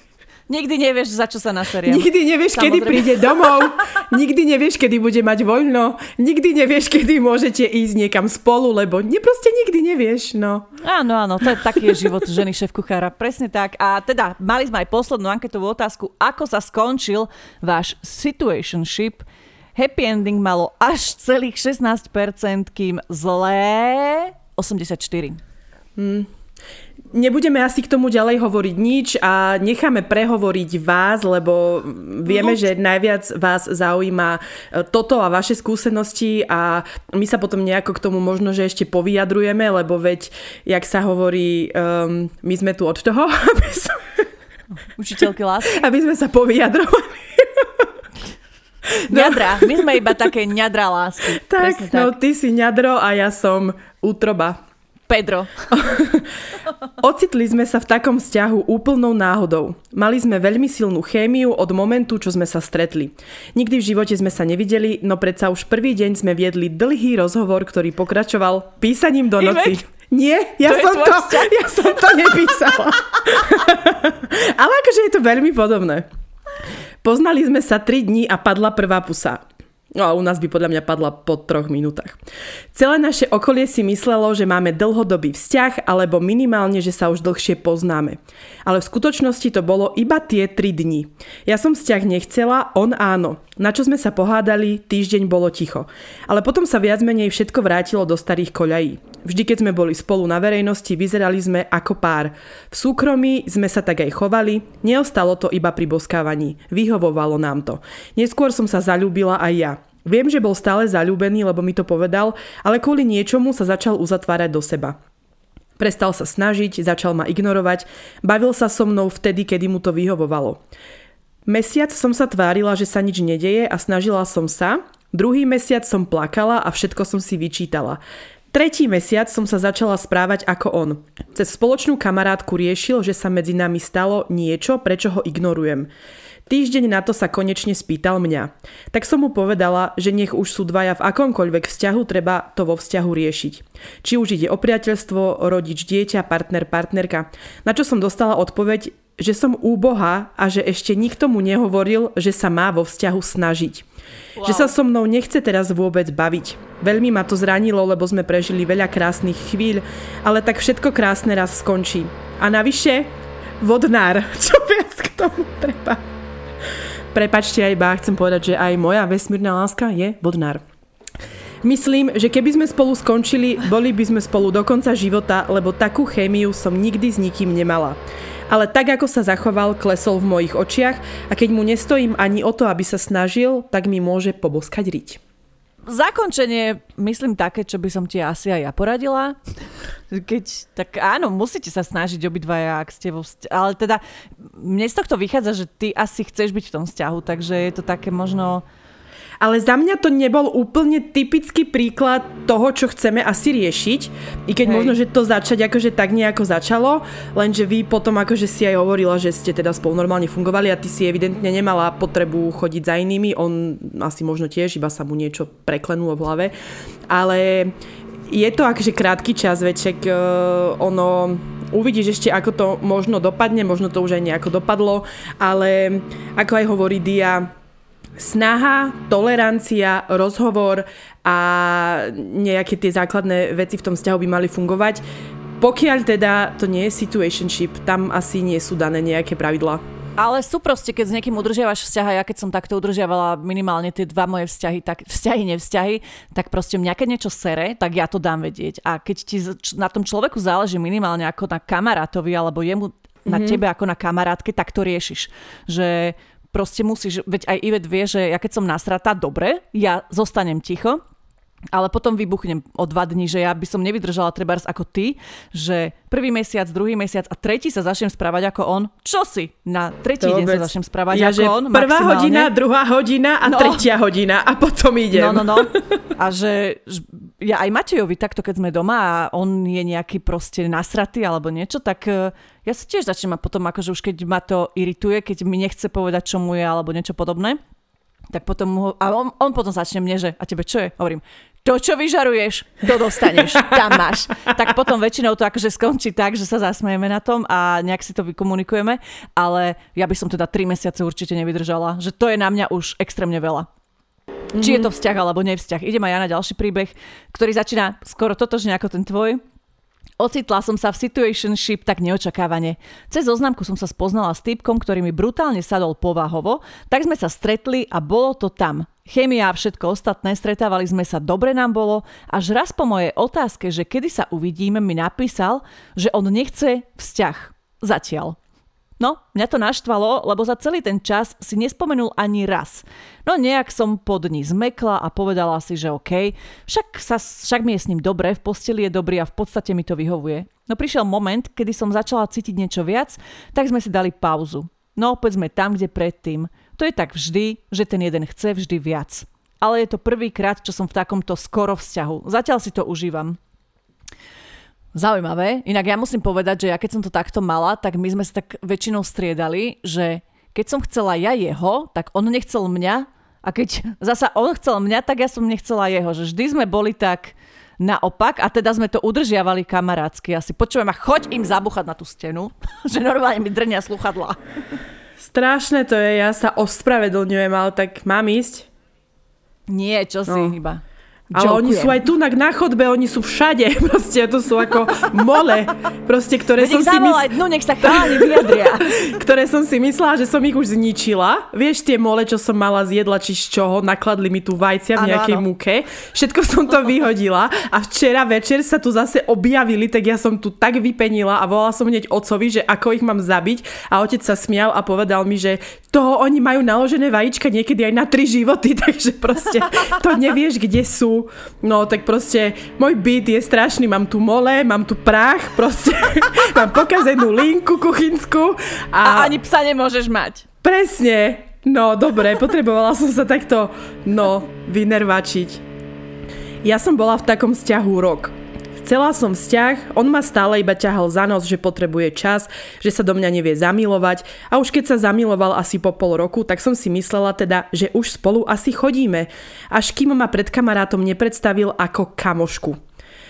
Nikdy nevieš, za čo sa naseriem. Nikdy nevieš, Samozrejme. kedy príde domov. Nikdy nevieš, kedy bude mať voľno. Nikdy nevieš, kedy môžete ísť niekam spolu, lebo ne, proste nikdy nevieš. No. Áno, áno, to je taký je život ženy šéf kuchára. Presne tak. A teda, mali sme aj poslednú anketovú otázku. Ako sa skončil váš situationship? Happy ending malo až celých 16%, kým zlé 84%. Hmm. Nebudeme asi k tomu ďalej hovoriť nič a necháme prehovoriť vás, lebo vieme, no. že najviac vás zaujíma e, toto a vaše skúsenosti a my sa potom nejako k tomu možno, že ešte povyjadrujeme, lebo veď, jak sa hovorí, um, my sme tu od toho, <laughs> aby sme... Učiteľky lásky. Aby sme sa povyjadrovali. No. Ňadra, my sme iba také ňadra lásky. <laughs> Tak, no tak. ty si ňadro a ja som útroba. Pedro. <laughs> Ocitli sme sa v takom vzťahu úplnou náhodou. Mali sme veľmi silnú chémiu od momentu, čo sme sa stretli. Nikdy v živote sme sa nevideli, no predsa už prvý deň sme viedli dlhý rozhovor, ktorý pokračoval písaním do noci. Imek? Nie, ja to som, to, ja som to nepísala. <laughs> Ale akože je to veľmi podobné. Poznali sme sa 3 dní a padla prvá pusa. No a u nás by podľa mňa padla po troch minútach. Celé naše okolie si myslelo, že máme dlhodobý vzťah alebo minimálne, že sa už dlhšie poznáme. Ale v skutočnosti to bolo iba tie 3 dni. Ja som vzťah nechcela, on áno. Na čo sme sa pohádali, týždeň bolo ticho. Ale potom sa viac menej všetko vrátilo do starých koľají. Vždy, keď sme boli spolu na verejnosti, vyzerali sme ako pár. V súkromí sme sa tak aj chovali, neostalo to iba pri boskávaní. Vyhovovalo nám to. Neskôr som sa zalúbila aj ja. Viem, že bol stále zalúbený, lebo mi to povedal, ale kvôli niečomu sa začal uzatvárať do seba. Prestal sa snažiť, začal ma ignorovať, bavil sa so mnou vtedy, kedy mu to vyhovovalo. Mesiac som sa tvárila, že sa nič nedeje a snažila som sa, druhý mesiac som plakala a všetko som si vyčítala. Tretí mesiac som sa začala správať ako on. Cez spoločnú kamarátku riešil, že sa medzi nami stalo niečo, prečo ho ignorujem. Týždeň na to sa konečne spýtal mňa. Tak som mu povedala, že nech už sú dvaja v akomkoľvek vzťahu, treba to vo vzťahu riešiť. Či už ide o priateľstvo, rodič, dieťa, partner, partnerka. Na čo som dostala odpoveď, že som úboha a že ešte nikto mu nehovoril, že sa má vo vzťahu snažiť. Wow. Že sa so mnou nechce teraz vôbec baviť. Veľmi ma to zranilo, lebo sme prežili veľa krásnych chvíľ, ale tak všetko krásne raz skončí. A navyše, vodnár. <laughs> Čo viac k tomu treba? Prepačte aj iba chcem povedať, že aj moja vesmírna láska je vodnár. Myslím, že keby sme spolu skončili, boli by sme spolu do konca života, lebo takú chémiu som nikdy s nikým nemala. Ale tak, ako sa zachoval, klesol v mojich očiach a keď mu nestojím ani o to, aby sa snažil, tak mi môže poboskať riť zakončenie, myslím také, čo by som ti asi aj ja poradila. Keď, tak áno, musíte sa snažiť obidvaja, ak ste vo vzťahu. Ale teda, mne z tohto vychádza, že ty asi chceš byť v tom vzťahu, takže je to také možno ale za mňa to nebol úplne typický príklad toho, čo chceme asi riešiť. I keď Hej. možno, že to začať akože tak nejako začalo, lenže vy potom akože si aj hovorila, že ste teda spolu normálne fungovali a ty si evidentne nemala potrebu chodiť za inými. On asi možno tiež, iba sa mu niečo preklenulo v hlave. Ale je to akože krátky čas, veček, uh, ono uvidíš ešte, ako to možno dopadne, možno to už aj nejako dopadlo, ale ako aj hovorí Dia, snaha, tolerancia, rozhovor a nejaké tie základné veci v tom vzťahu by mali fungovať. Pokiaľ teda to nie je situationship, tam asi nie sú dané nejaké pravidlá. Ale sú proste, keď s niekým udržiavaš vzťah, a ja keď som takto udržiavala minimálne tie dva moje vzťahy, tak vzťahy, nevzťahy, tak proste mňa keď niečo sere, tak ja to dám vedieť. A keď ti na tom človeku záleží minimálne ako na kamarátovi, alebo jemu mm-hmm. na mhm. tebe ako na kamarátke, tak to riešiš. Že proste musíš, veď aj Ivet vie, že ja keď som nasratá, dobre, ja zostanem ticho, ale potom vybuchnem o dva dní, že ja by som nevydržala trebárs ako ty, že prvý mesiac, druhý mesiac a tretí sa začnem správať ako on. Čo si? Na tretí to deň sa začnem správať ja, ako on. Prvá maximálne. hodina, druhá hodina a no. tretia hodina a potom idem. No, no, no. A že ja aj Matejovi takto, keď sme doma a on je nejaký proste nasratý alebo niečo, tak e, ja sa tiež začnem a potom akože už keď ma to irituje, keď mi nechce povedať, čo mu je alebo niečo podobné, tak potom mu, a on, on potom začne mne, že a tebe čo je? Hovorím, to, čo vyžaruješ, to dostaneš, tam máš. Tak potom väčšinou to akože skončí tak, že sa zasmejeme na tom a nejak si to vykomunikujeme, ale ja by som teda 3 mesiace určite nevydržala, že to je na mňa už extrémne veľa. Mm-hmm. Či je to vzťah alebo nevzťah. Idem aj ja na ďalší príbeh, ktorý začína skoro totožne ako ten tvoj. Ocitla som sa v situationship tak neočakávane. Cez oznamku som sa spoznala s typkom, ktorý mi brutálne sadol povahovo, tak sme sa stretli a bolo to tam. Chemia a všetko ostatné, stretávali sme sa, dobre nám bolo, až raz po mojej otázke, že kedy sa uvidíme, mi napísal, že on nechce vzťah. Zatiaľ. No, mňa to naštvalo, lebo za celý ten čas si nespomenul ani raz. No nejak som pod ní zmekla a povedala si, že OK, však, sa, však mi je s ním dobre, v posteli je dobrý a v podstate mi to vyhovuje. No prišiel moment, kedy som začala cítiť niečo viac, tak sme si dali pauzu. No opäť sme tam, kde predtým. To je tak vždy, že ten jeden chce vždy viac. Ale je to prvýkrát, čo som v takomto skoro vzťahu. Zatiaľ si to užívam. Zaujímavé. Inak ja musím povedať, že ja keď som to takto mala, tak my sme sa tak väčšinou striedali, že keď som chcela ja jeho, tak on nechcel mňa a keď <laughs> zasa on chcel mňa, tak ja som nechcela jeho. Že vždy sme boli tak naopak a teda sme to udržiavali kamarátsky. Asi počujem a choď im zabuchať na tú stenu, <laughs> že normálne mi drnia sluchadla. Strašné to je, ja sa ospravedlňujem, ale tak mám ísť? Nie, čo si no. iba. Ale Jokujem. oni sú aj tu na, na chodbe, oni sú všade. <laughs> Proste to sú ako mole, proste, ktoré Veď som ich si myslela, no nech sa chalani vyjadria. <laughs> ktoré som si myslela, že som ich už zničila. Vieš, tie mole, čo som mala zjedla, či z čoho, nakladli mi tu vajcia v nejakej áno. múke. Všetko som to vyhodila a včera večer sa tu zase objavili, tak ja som tu tak vypenila a volala som hneď ocovi, že ako ich mám zabiť a otec sa smial a povedal mi, že toho oni majú naložené vajíčka niekedy aj na tri životy, <laughs> takže proste to nevieš, kde sú. No tak proste môj byt je strašný, mám tu mole, mám tu prach, <laughs> proste mám pokazenú linku kuchynskú A ani psa nemôžeš mať. Presne. No, dobre, potrebovala som sa takto, no, vynervačiť. Ja som bola v takom vzťahu rok. Chcela som vzťah, on ma stále iba ťahal za nos, že potrebuje čas, že sa do mňa nevie zamilovať a už keď sa zamiloval asi po pol roku, tak som si myslela teda, že už spolu asi chodíme. Až kým ma pred kamarátom nepredstavil ako kamošku.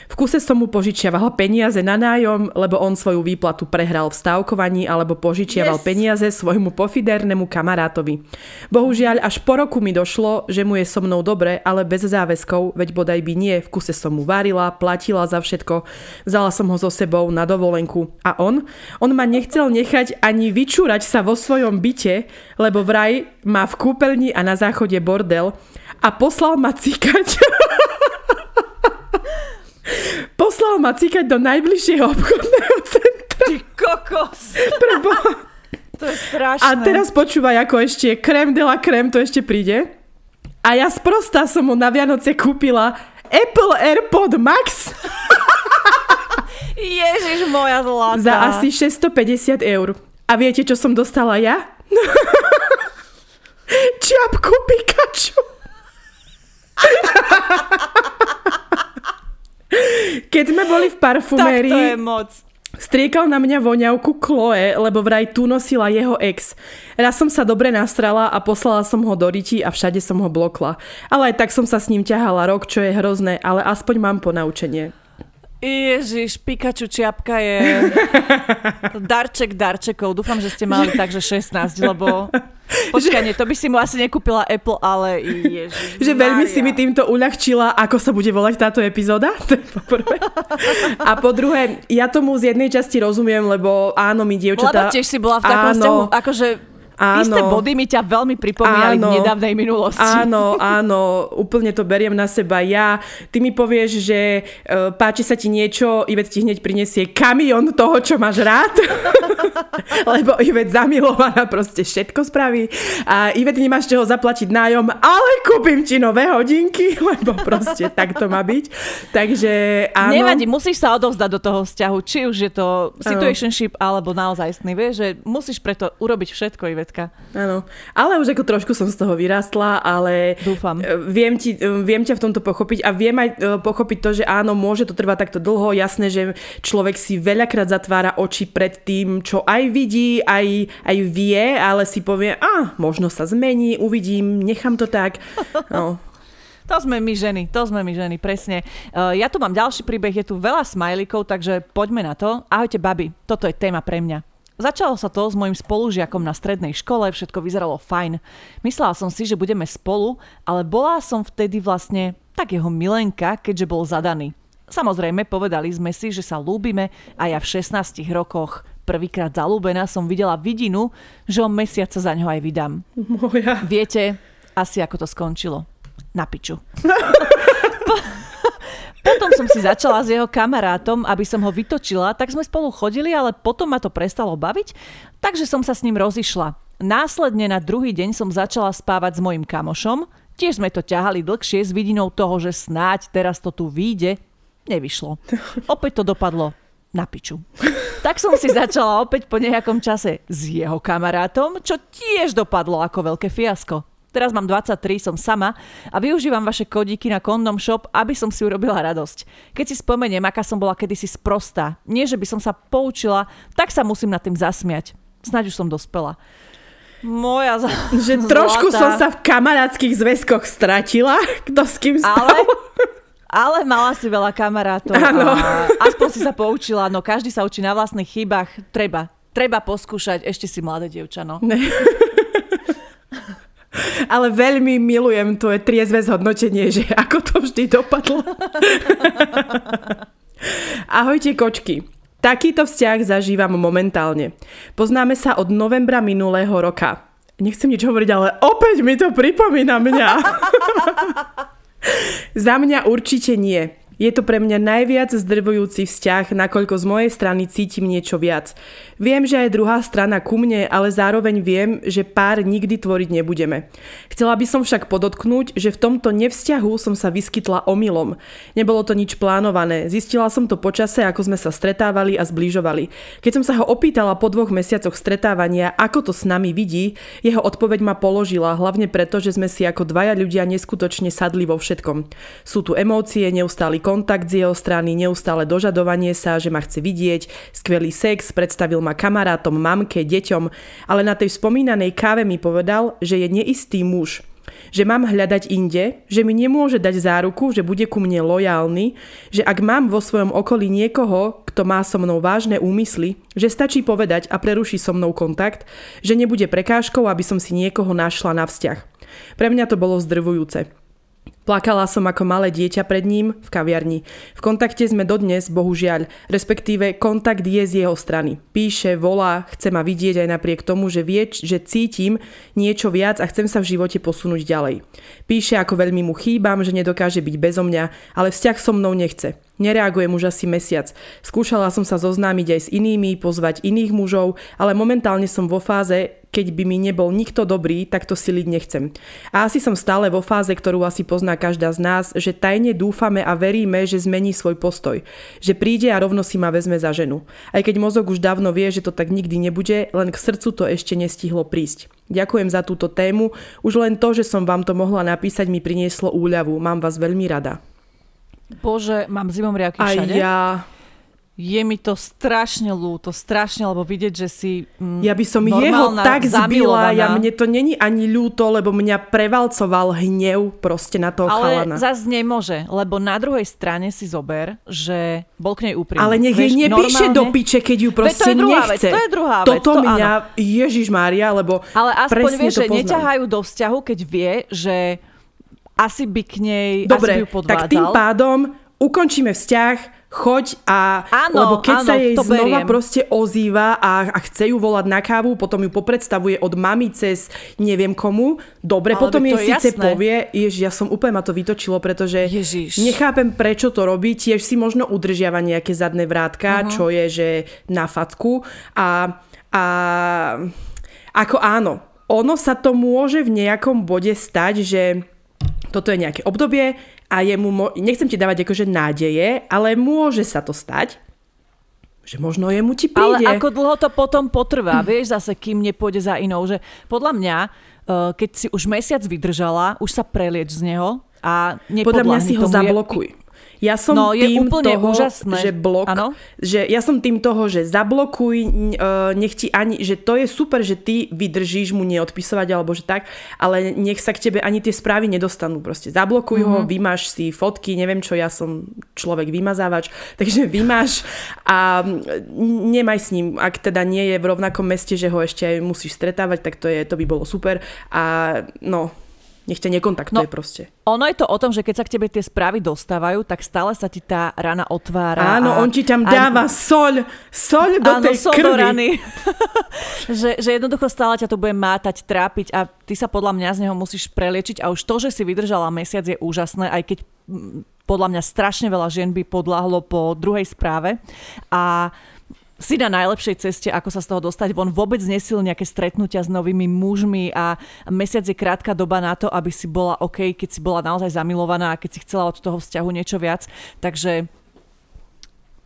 V kuse som mu požičiavala peniaze na nájom, lebo on svoju výplatu prehral v stávkovaní alebo požičiaval Yes. peniaze svojmu pofidernému kamarátovi. Bohužiaľ, až po roku mi došlo, že mu je so mnou dobre, ale bez záväzkov, veď bodaj by nie, v kuse som mu varila, platila za všetko, vzala som ho so sebou na dovolenku. A on? On ma nechcel nechať ani vyčúrať sa vo svojom byte, lebo vraj má v kúpeľni a na záchode bordel a poslal ma cikať. <laughs> Poslal ma cikať do najbližšieho obchodného centra. Ty kokos. Preboha. To je strašné. A teraz počúvaj, ako ešte krém de la krém to ešte príde. A ja sprostá som mu na Vianoce kúpila Apple AirPod Max <laughs> Ježiš moja zlatá. za asi 650 eur. A viete, čo som dostala ja? <laughs> Čiapku Pikachu. <laughs> Keď sme boli v Tak to je parfumérii, moc. striekal na mňa voňavku Chloe, lebo vraj tu nosila jeho ex. Raz som sa dobre nastrala a poslala som ho do riti a všade som ho blokla. Ale aj tak som sa s ním ťahala rok, čo je hrozné, ale aspoň mám ponaučenie. Ježiš, Pikachu čiapka je <laughs> darček darčekov. Dúfam, že ste mali takže 16, lebo <laughs> počkaj, nie, to by si mu asi nekúpila Apple, ale ježiš. Že veľmi Mária. si mi týmto uľahčila, ako sa bude volať táto epizóda. <laughs> To je po prvé. A po druhé, ja tomu z jednej časti rozumiem, lebo áno, my dievčatá... Lebo tiež si bola v takom Áno. vzťahu, akože Áno. isté body mi ťa veľmi pripomínali Áno. v nedávnej minulosti. Áno, áno, úplne to beriem na seba ja. Ty mi povieš, že uh, páči sa ti niečo, Ivet ti hneď prinesie kamión toho, čo máš rád. <laughs> Lebo Ivet zamilovaná proste všetko spraví. A Ivet nemáš čoho zaplatiť nájom, ale kúpim ti nové hodinky, <laughs> lebo proste tak to má byť. Takže áno. Nevadí, musíš sa odovzdať do toho vzťahu, či už je to situationship alebo naozajstný, vieš, že musíš preto urobiť všetko, Ivetka. Áno, ale už ako trošku som z toho vyrastla, ale Dúfam. e, viem, ti, e, viem ťa v tomto pochopiť a viem aj e, pochopiť to, že áno, môže to trvať takto dlho, jasné, že človek si veľakrát zatvára oči pred tým, čo aj vidí, aj, aj vie, ale si povie, a možno sa zmení, uvidím, nechám to tak. No. <laughs> To sme my ženy, to sme my ženy, presne. Uh, ja tu mám ďalší príbeh, je tu veľa smajlikov, takže poďme na to. Ahojte, babi, toto je téma pre mňa. Začalo sa to s mojim spolužiakom na strednej škole, všetko vyzeralo fajn. Myslela som si, že budeme spolu, ale bola som vtedy vlastne tak jeho milenka, keďže bol zadaný. Samozrejme, povedali sme si, že sa lúbime a ja v 16 rokoch prvýkrát zalúbená som videla vidinu, že o mesiac sa za ňo aj vydám. Moja. Viete, asi ako to skončilo. Na piču. <laughs> Po- Potom som si začala s jeho kamarátom, aby som ho vytočila, tak sme spolu chodili, ale potom ma to prestalo baviť, takže som sa s ním rozišla. Následne na druhý deň som začala spávať s mojim kamošom, tiež sme to ťahali dlhšie s vidinou toho, že snáď teraz to tu vyjde. Nevyšlo. Opäť to dopadlo na piču. Tak som si začala opäť po nejakom čase s jeho kamarátom, čo tiež dopadlo ako veľké fiasko. Teraz mám 23, som sama a využívam vaše kodíky na Condom Shop, aby som si urobila radosť. Keď si spomeniem, aká som bola kedysi sprostá, nie že by som sa poučila, tak sa musím nad tým zasmiať. Snaď už som dospela. Moja za... <laughs> Že <laughs> trošku zlatá. som sa v kamarátskych zväzkoch stratila, kto s kým spal. Ale, ale mala si veľa kamarátov Áno. aspoň si sa poučila, no každý sa učí na vlastných chybách. Treba, treba poskúšať, ešte si mladé dievča, no. <laughs> <laughs> Ale veľmi milujem tvoje triezve zhodnotenie, že ako to vždy dopadlo. <laughs> Ahojte kočky. Takýto vzťah zažívam momentálne. Poznáme sa od novembra minulého roka. Nechcem nič hovoriť, ale opäť mi to pripomína mňa. <laughs> Za mňa určite nie. Je to pre mňa najviac zdrvujúci vzťah, nakoľko z mojej strany cítim niečo viac. Viem, že aj druhá strana ku mne, ale zároveň viem, že pár nikdy tvoriť nebudeme. Chcela by som však podotknúť, že v tomto nevzťahu som sa vyskytla omylom. Nebolo to nič plánované. Zistila som to počase, ako sme sa stretávali a zbližovali. Keď som sa ho opýtala po dvoch mesiacoch stretávania, ako to s nami vidí, jeho odpoveď ma položila, hlavne preto, že sme si ako dvaja ľudia neskutočne sadli vo všetkom. Sú tu emócie, neustály kontakt z jeho strany, neustále dožadovanie sa, že ma chce vidieť, skvelý sex, predstavil ma kamarátom, mamke, deťom, ale na tej spomínanej káve mi povedal, že je neistý muž, že mám hľadať inde, že mi nemôže dať záruku, že bude ku mne lojálny, že ak mám vo svojom okolí niekoho, kto má so mnou vážne úmysly, že stačí povedať a preruší so mnou kontakt, že nebude prekážkou, aby som si niekoho našla na vzťah. Pre mňa to bolo zdrvujúce. Plakala som ako malé dieťa pred ním v kaviarni. V kontakte sme dodnes, bohužiaľ, respektíve kontakt je z jeho strany. Píše, volá, chce ma vidieť aj napriek tomu, že vie, že cítim niečo viac a chcem sa v živote posunúť ďalej. Píše, ako veľmi mu chýbam, že nedokáže byť bezo mňa, ale vzťah so mnou nechce. Nereagujem už asi mesiac. Skúšala som sa zoznámiť aj s inými, pozvať iných mužov, ale momentálne som vo fáze, keď by mi nebol nikto dobrý, tak to siliť nechcem. A asi som stále vo fáze, ktorú asi pozná každá z nás, že tajne dúfame a veríme, že zmení svoj postoj. Že príde a rovno si ma vezme za ženu. Aj keď mozog už dávno vie, že to tak nikdy nebude, len k srdcu to ešte nestihlo prísť. Ďakujem za túto tému. Už len to, že som vám to mohla napísať, mi prinieslo úľavu. Mám vás veľmi rada. Bože, mám zimom riaky všade. A ja... Je mi to strašne ľúto, strašne, lebo vidieť, že si mm, Ja by som jeho tak zbila, ja mne to není ani ľúto, lebo mňa prevalcoval hnev proste na toho Ale chalana. zase nemôže, lebo na druhej strane si zober, že bol k nej úprimný. Ale nech jej nepíše normálne... do piče, keď ju proste to je druhá nechce. Vec, to je druhá vec. Toto to mňa, Ježiš Mária, lebo Ale aspoň vie, že poznám. neťahajú do vzťahu, keď vie, že asi by k nej, Dobre, asi by ju podvádzal. tak tým pádom ukončíme vzťah, choď a... Áno, lebo keď áno, sa jej znova beriem. proste ozýva a, a chce ju volať na kávu, potom ju popredstavuje od mami cez neviem komu, dobre, Ale potom jej je síce jasné. povie, ježiš, ja som úplne ma to vytočilo, pretože Ježiš. nechápem, prečo to robí, tiež si možno udržiava nejaké zadné vrátka, uh-huh. čo je, že na facku a, a ako áno, ono sa to môže v nejakom bode stať, že toto je nejaké obdobie a jemu, mo- nechcem ti dávať akože nádeje, ale môže sa to stať, že možno jemu ti príde. Ale ako dlho to potom potrvá, <clears throat> vieš, zase kým nepôjde za inou, že podľa mňa, eh, keď si už mesiac vydržala, už sa prelieč z neho a Podľa mňa si ho zablokuj. Ja som No, je tým úplne toho, úžasné. že blok, Áno? že ja som tým toho, že zablokuj, e, nech ti ani, že to je super, že ty vydržíš mu neodpisovať alebo že tak, ale nech sa k tebe ani tie správy nedostanú. Proste zablokuj mm-hmm. ho, vymáš si fotky, neviem čo, ja som človek vymazávač, <laughs> takže vymáš a nemaj s ním, ak teda nie je v rovnakom meste, že ho ešte aj musíš stretávať, tak to, je, to by bolo super a no, nech ťa nekontaktuje No, proste. Ono je to o tom, že keď sa k tebe tie správy dostávajú, tak stále sa ti tá rana otvára. Áno, a, on ti tam a- dáva soľ, soľ do Áno, tej krvi. do rany. <laughs> že, že jednoducho stále ťa to bude mátať, trápiť a ty sa podľa mňa z neho musíš preliečiť a už to, že si vydržala mesiac je úžasné, aj keď podľa mňa strašne veľa žien by podľahlo po druhej správe a si na najlepšej ceste, ako sa z toho dostať von. Vôbec nesil nejaké stretnutia s novými mužmi a mesiac je krátka doba na to, aby si bola OK, keď si bola naozaj zamilovaná a keď si chcela od toho vzťahu niečo viac. Takže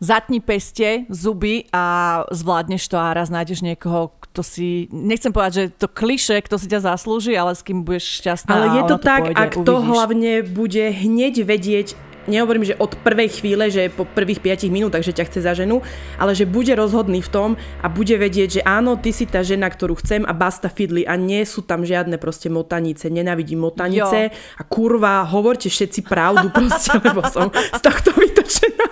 zatni peste, zuby a zvládneš to a raz nájdeš niekoho, kto si, nechcem povedať, že to kliše, kto si ťa zaslúži, ale s kým budeš šťastná Ale je to ono tak, pôjde, ak to uvidíš. hlavne bude hneď vedieť nehovorím, že od prvej chvíle, že po prvých 5 minútach, že ťa chce za ženu, ale že bude rozhodný v tom a bude vedieť, že áno, ty si tá žena, ktorú chcem a basta fidly a nie sú tam žiadne proste motanice, nenávidím motanice jo. a kurva, hovorte všetci pravdu proste, <laughs> lebo som z tohto vytočená.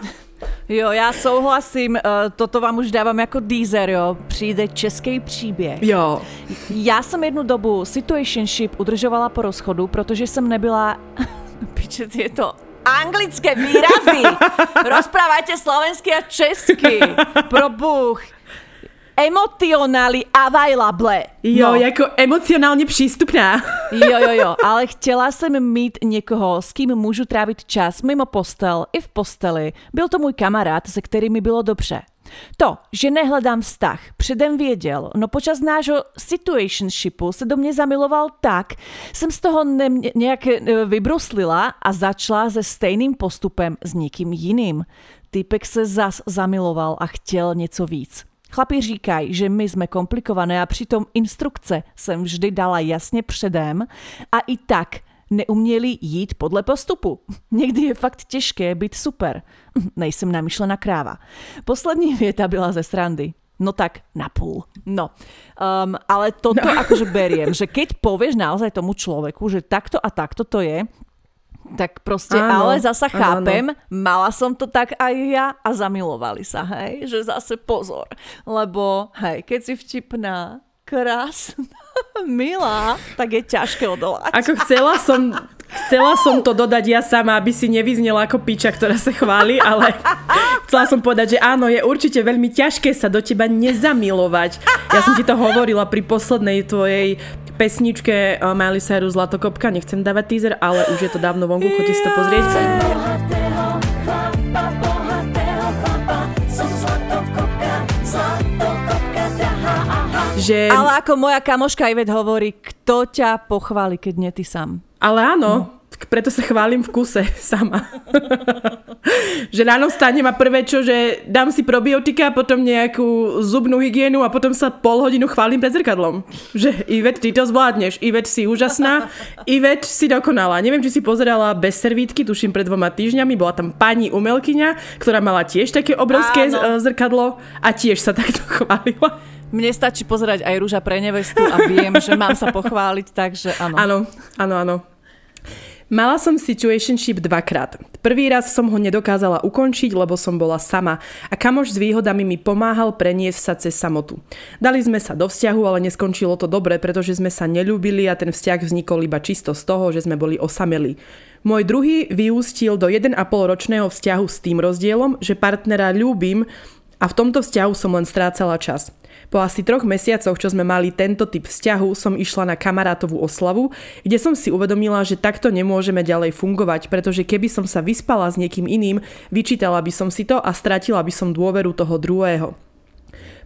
Jo, já souhlasím, uh, toto vám už dávám jako dízer, jo. Přijde český příběh. Jo. Já jsem jednu dobu situationship udržovala po rozchodu, protože jsem nebyla... <laughs> Piče, je to anglické výrazy. <laughs> Rozprávajte slovensky a česky. Pro Bůh emocionály available. Jo, no. jako emocionálně přístupná. <laughs> jo, jo, jo, ale chtěla jsem mít někoho, s kým můžu trávit čas mimo postel i v posteli. Byl to můj kamarád, se kterým mi bylo dobře. To, že nehledám vztah, předem věděl, no počas nášho situationshipu se do mě zamiloval tak, jsem z toho ne, nějak e, vybruslila a začala se stejným postupem s někým jiným. Typek se zas zamiloval a chtěl něco víc. Chlapi říkají, že my jsme komplikované a přitom instrukce jsem vždy dala jasně předem a i tak neuměli jít podle postupu. <laughs> Někdy je fakt těžké být super. <laughs> Nejsem namyšlená kráva. Poslední <laughs> věta byla ze srandy. No tak na půl. No, um, ale toto no. akože beriem, že <laughs> keď povieš naozaj tomu človeku, že takto a takto to je, tak proste, áno, ale zasa chápem, áno. mala som to tak aj ja a zamilovali sa, hej, že zase pozor, lebo hej, keď si vtipná, krásna, milá, tak je ťažké odolať. Ako chcela som, chcela som to dodať ja sama, aby si nevyznela ako piča, ktorá sa chváli, ale <laughs> chcela som povedať, že áno, je určite veľmi ťažké sa do teba nezamilovať. Ja som ti to hovorila pri poslednej tvojej pesničke uh, Miley Cyrus Zlatokopka, nechcem dávať teaser, ale už je to dávno vonku, chodite si to pozrieť. Že... Ale ako moja kamoška Ivet hovorí, kto ťa pochváli, keď nie ty sám. Ale áno, no preto sa chválim v kuse sama. <laughs> že ráno vstanem a prvé čo, že dám si probiotika, potom nejakú zubnú hygienu a potom sa pol hodinu chválim pred zrkadlom. Že Ivet, ty to zvládneš. Ivet, si úžasná. <laughs> Ivet, si dokonala. Neviem, či si pozerala bez servítky, tuším pred dvoma týždňami. Bola tam pani umelkyňa, ktorá mala tiež také obrovské Áno. zrkadlo a tiež sa <laughs> takto chválila. Mne stačí pozerať aj rúža pre nevestu a viem, že mám sa pochváliť, takže áno. Áno, áno, áno. Mala som situationship dvakrát. Prvý raz som ho nedokázala ukončiť, lebo som bola sama a kamoš s výhodami mi pomáhal preniesť sa cez samotu. Dali sme sa do vzťahu, ale neskončilo to dobre, pretože sme sa nelúbili a ten vzťah vznikol iba čisto z toho, že sme boli osameli. Môj druhý vyústil do 1,5 ročného vzťahu s tým rozdielom, že partnera ľúbim a v tomto vzťahu som len strácala čas. Po asi troch mesiacoch, čo sme mali tento typ vzťahu, som išla na kamarátovú oslavu, kde som si uvedomila, že takto nemôžeme ďalej fungovať, pretože keby som sa vyspala s niekým iným, vyčítala by som si to a stratila by som dôveru toho druhého.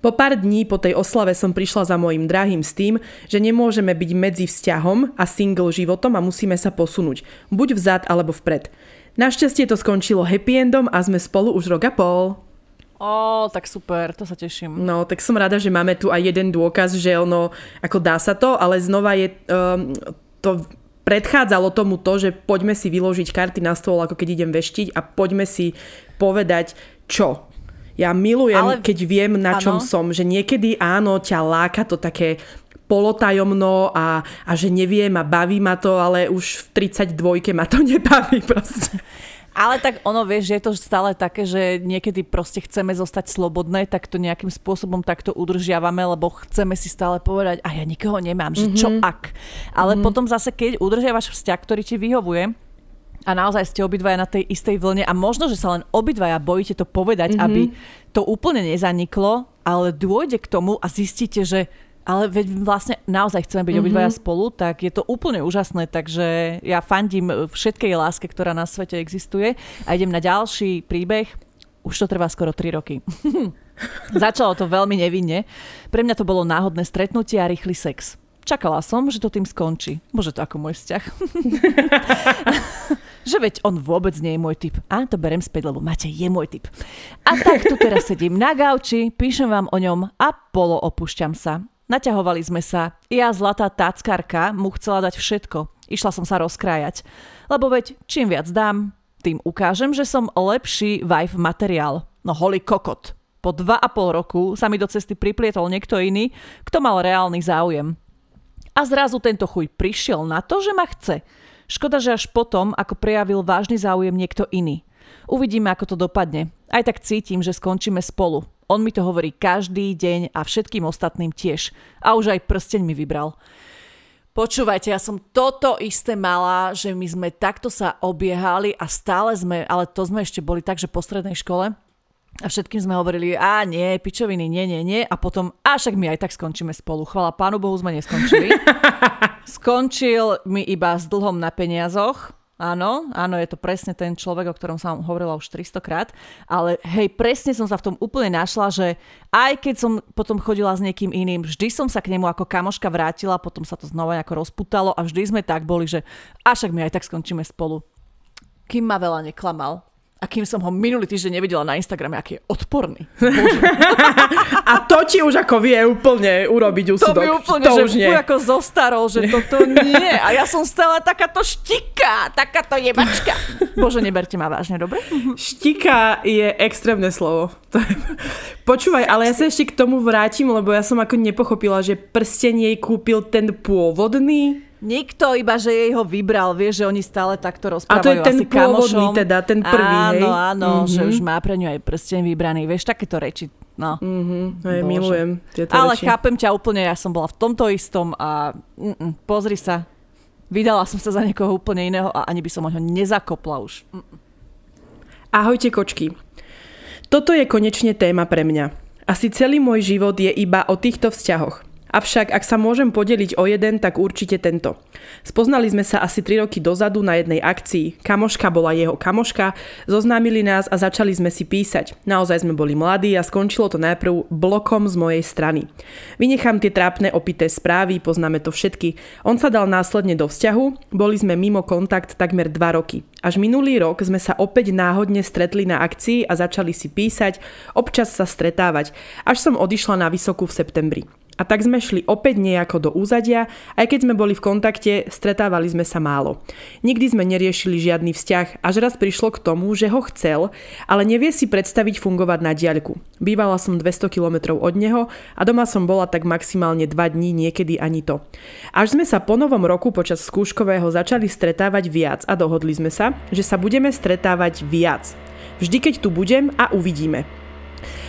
Po pár dní po tej oslave som prišla za mojim drahým s tým, že nemôžeme byť medzi vzťahom a single životom a musíme sa posunúť. Buď vzad alebo vpred. Našťastie to skončilo happy endom a sme spolu už rok a pol. Ó, tak super, to sa teším. No, tak som rada, že máme tu aj jeden dôkaz, že ono, ako dá sa to, ale znova je um, to predchádzalo tomu to, že poďme si vyložiť karty na stôl, ako keď idem veštiť a poďme si povedať, čo. Ja milujem, ale... keď viem, na čom ano. som, že niekedy áno, ťa láka to také polotajomno a, a že neviem a baví ma to, ale už v 32 ma to <laughs> nebaví proste. <laughs> Ale tak ono, vieš, že je to stále také, že niekedy proste chceme zostať slobodné, tak to nejakým spôsobom takto udržiavame, lebo chceme si stále povedať, a ja nikoho nemám, že čo mm-hmm. ak. Ale mm-hmm. potom zase, keď udržiavaš vzťah, ktorý ti vyhovuje, a naozaj ste obidvaja na tej istej vlne a možno, že sa len obidvaja bojíte to povedať, mm-hmm. aby to úplne nezaniklo, ale dôjde k tomu a zistíte, že ale veď vlastne naozaj chceme byť mm-hmm. obidvaja spolu, tak je to úplne úžasné, takže ja fandím všetkej láske, ktorá na svete existuje a idem na ďalší príbeh. Už to trvá skoro 3 roky. <laughs> Začalo to veľmi nevinne. Pre mňa to bolo náhodné stretnutie a rýchly sex. Čakala som, že to tým skončí. Bože, to ako môj vzťah. <laughs> že veď on vôbec nie je môj typ. A to berem späť, lebo máte, je môj typ. A tak tu teraz sedím na gauči, píšem vám o ňom a polo opúšťam sa. Naťahovali sme sa. Ja, zlatá táckarka, mu chcela dať všetko. Išla som sa rozkrájať. Lebo veď, čím viac dám, Tým ukážem, že som lepší wife materiál. No holý kokot. Po dva a pol roku sa mi do cesty priplietol niekto iný, kto mal reálny záujem. A zrazu tento chuj prišiel na to, že ma chce. Škoda, že až potom, ako prejavil vážny záujem niekto iný. Uvidíme, ako to dopadne. Aj tak cítim, že skončíme spolu. On mi to hovorí každý deň a všetkým ostatným tiež. A už aj prsteň mi vybral. Počúvajte, ja som toto isté mala, že my sme takto sa obiehali a stále sme, ale to sme ešte boli tak, že po strednej škole, a všetkým sme hovorili, a nie, pičoviny, nie, nie, nie. A potom, a však my aj tak skončíme spolu. Chvala pánu Bohu, sme neskončili. <laughs> Skončil mi iba s dlhom na peniazoch. Áno, áno, je to presne ten človek, o ktorom som hovorila už 300 krát, ale hej, presne som sa v tom úplne našla, že aj keď som potom chodila s niekým iným, vždy som sa k nemu ako kamoška vrátila, potom sa to znova nejako rozputalo a vždy sme tak boli, že a však my aj tak skončíme spolu. Kým ma veľa neklamal, a kým som ho minulý týždeň nevidela na Instagrame, aký je odporný. <laughs> a to ti už ako vie úplne urobiť úsudok. To mi úplne, to že už nie. ako zostarol, že toto nie. A ja som stala takáto štika, takáto jebačka. Bože, neberte ma vážne, dobre? Štika je extrémne slovo. Počúvaj, ale ja sa ešte k tomu vrátim, lebo ja som ako nepochopila, že prsten jej kúpil ten pôvodný Nikto, iba že jej ho vybral, vie, že oni stále takto rozprávajú A to je ten pôvodný teda, ten prvý, áno, hej? Áno, mm-hmm. že už má pre ňu aj prsteň vybraný, vieš, takéto reči. No. Mm-hmm, hej, milujem tieto Ale reči. chápem ťa úplne, ja som bola v tomto istom a mm-mm, pozri sa, vydala som sa za niekoho úplne iného a ani by som ho nezakopla už. Mm-mm. Ahojte kočky. Toto je konečne téma pre mňa. Asi celý môj život je iba o týchto vzťahoch. Avšak ak sa môžem podeliť o jeden, tak určite tento. Spoznali sme sa asi 3 roky dozadu na jednej akcii. Kamoška bola jeho kamoška, zoznámili nás a začali sme si písať. Naozaj sme boli mladí a skončilo to najprv blokom z mojej strany. Vynechám tie trápne opité správy, poznáme to všetky. On sa dal následne do vzťahu, boli sme mimo kontakt takmer 2 roky. Až minulý rok sme sa opäť náhodne stretli na akcii a začali si písať, občas sa stretávať, až som odišla na vysokú v septembri. A tak sme šli opäť nejako do úzadia, aj keď sme boli v kontakte, stretávali sme sa málo. Nikdy sme neriešili žiadny vzťah, až raz prišlo k tomu, že ho chcel, ale nevie si predstaviť fungovať na diaľku. Bývala som 200 km od neho a doma som bola tak maximálne 2 dní, niekedy ani to. Až sme sa po novom roku počas skúškového začali stretávať viac a dohodli sme sa, že sa budeme stretávať viac. Vždy, keď tu budem a uvidíme.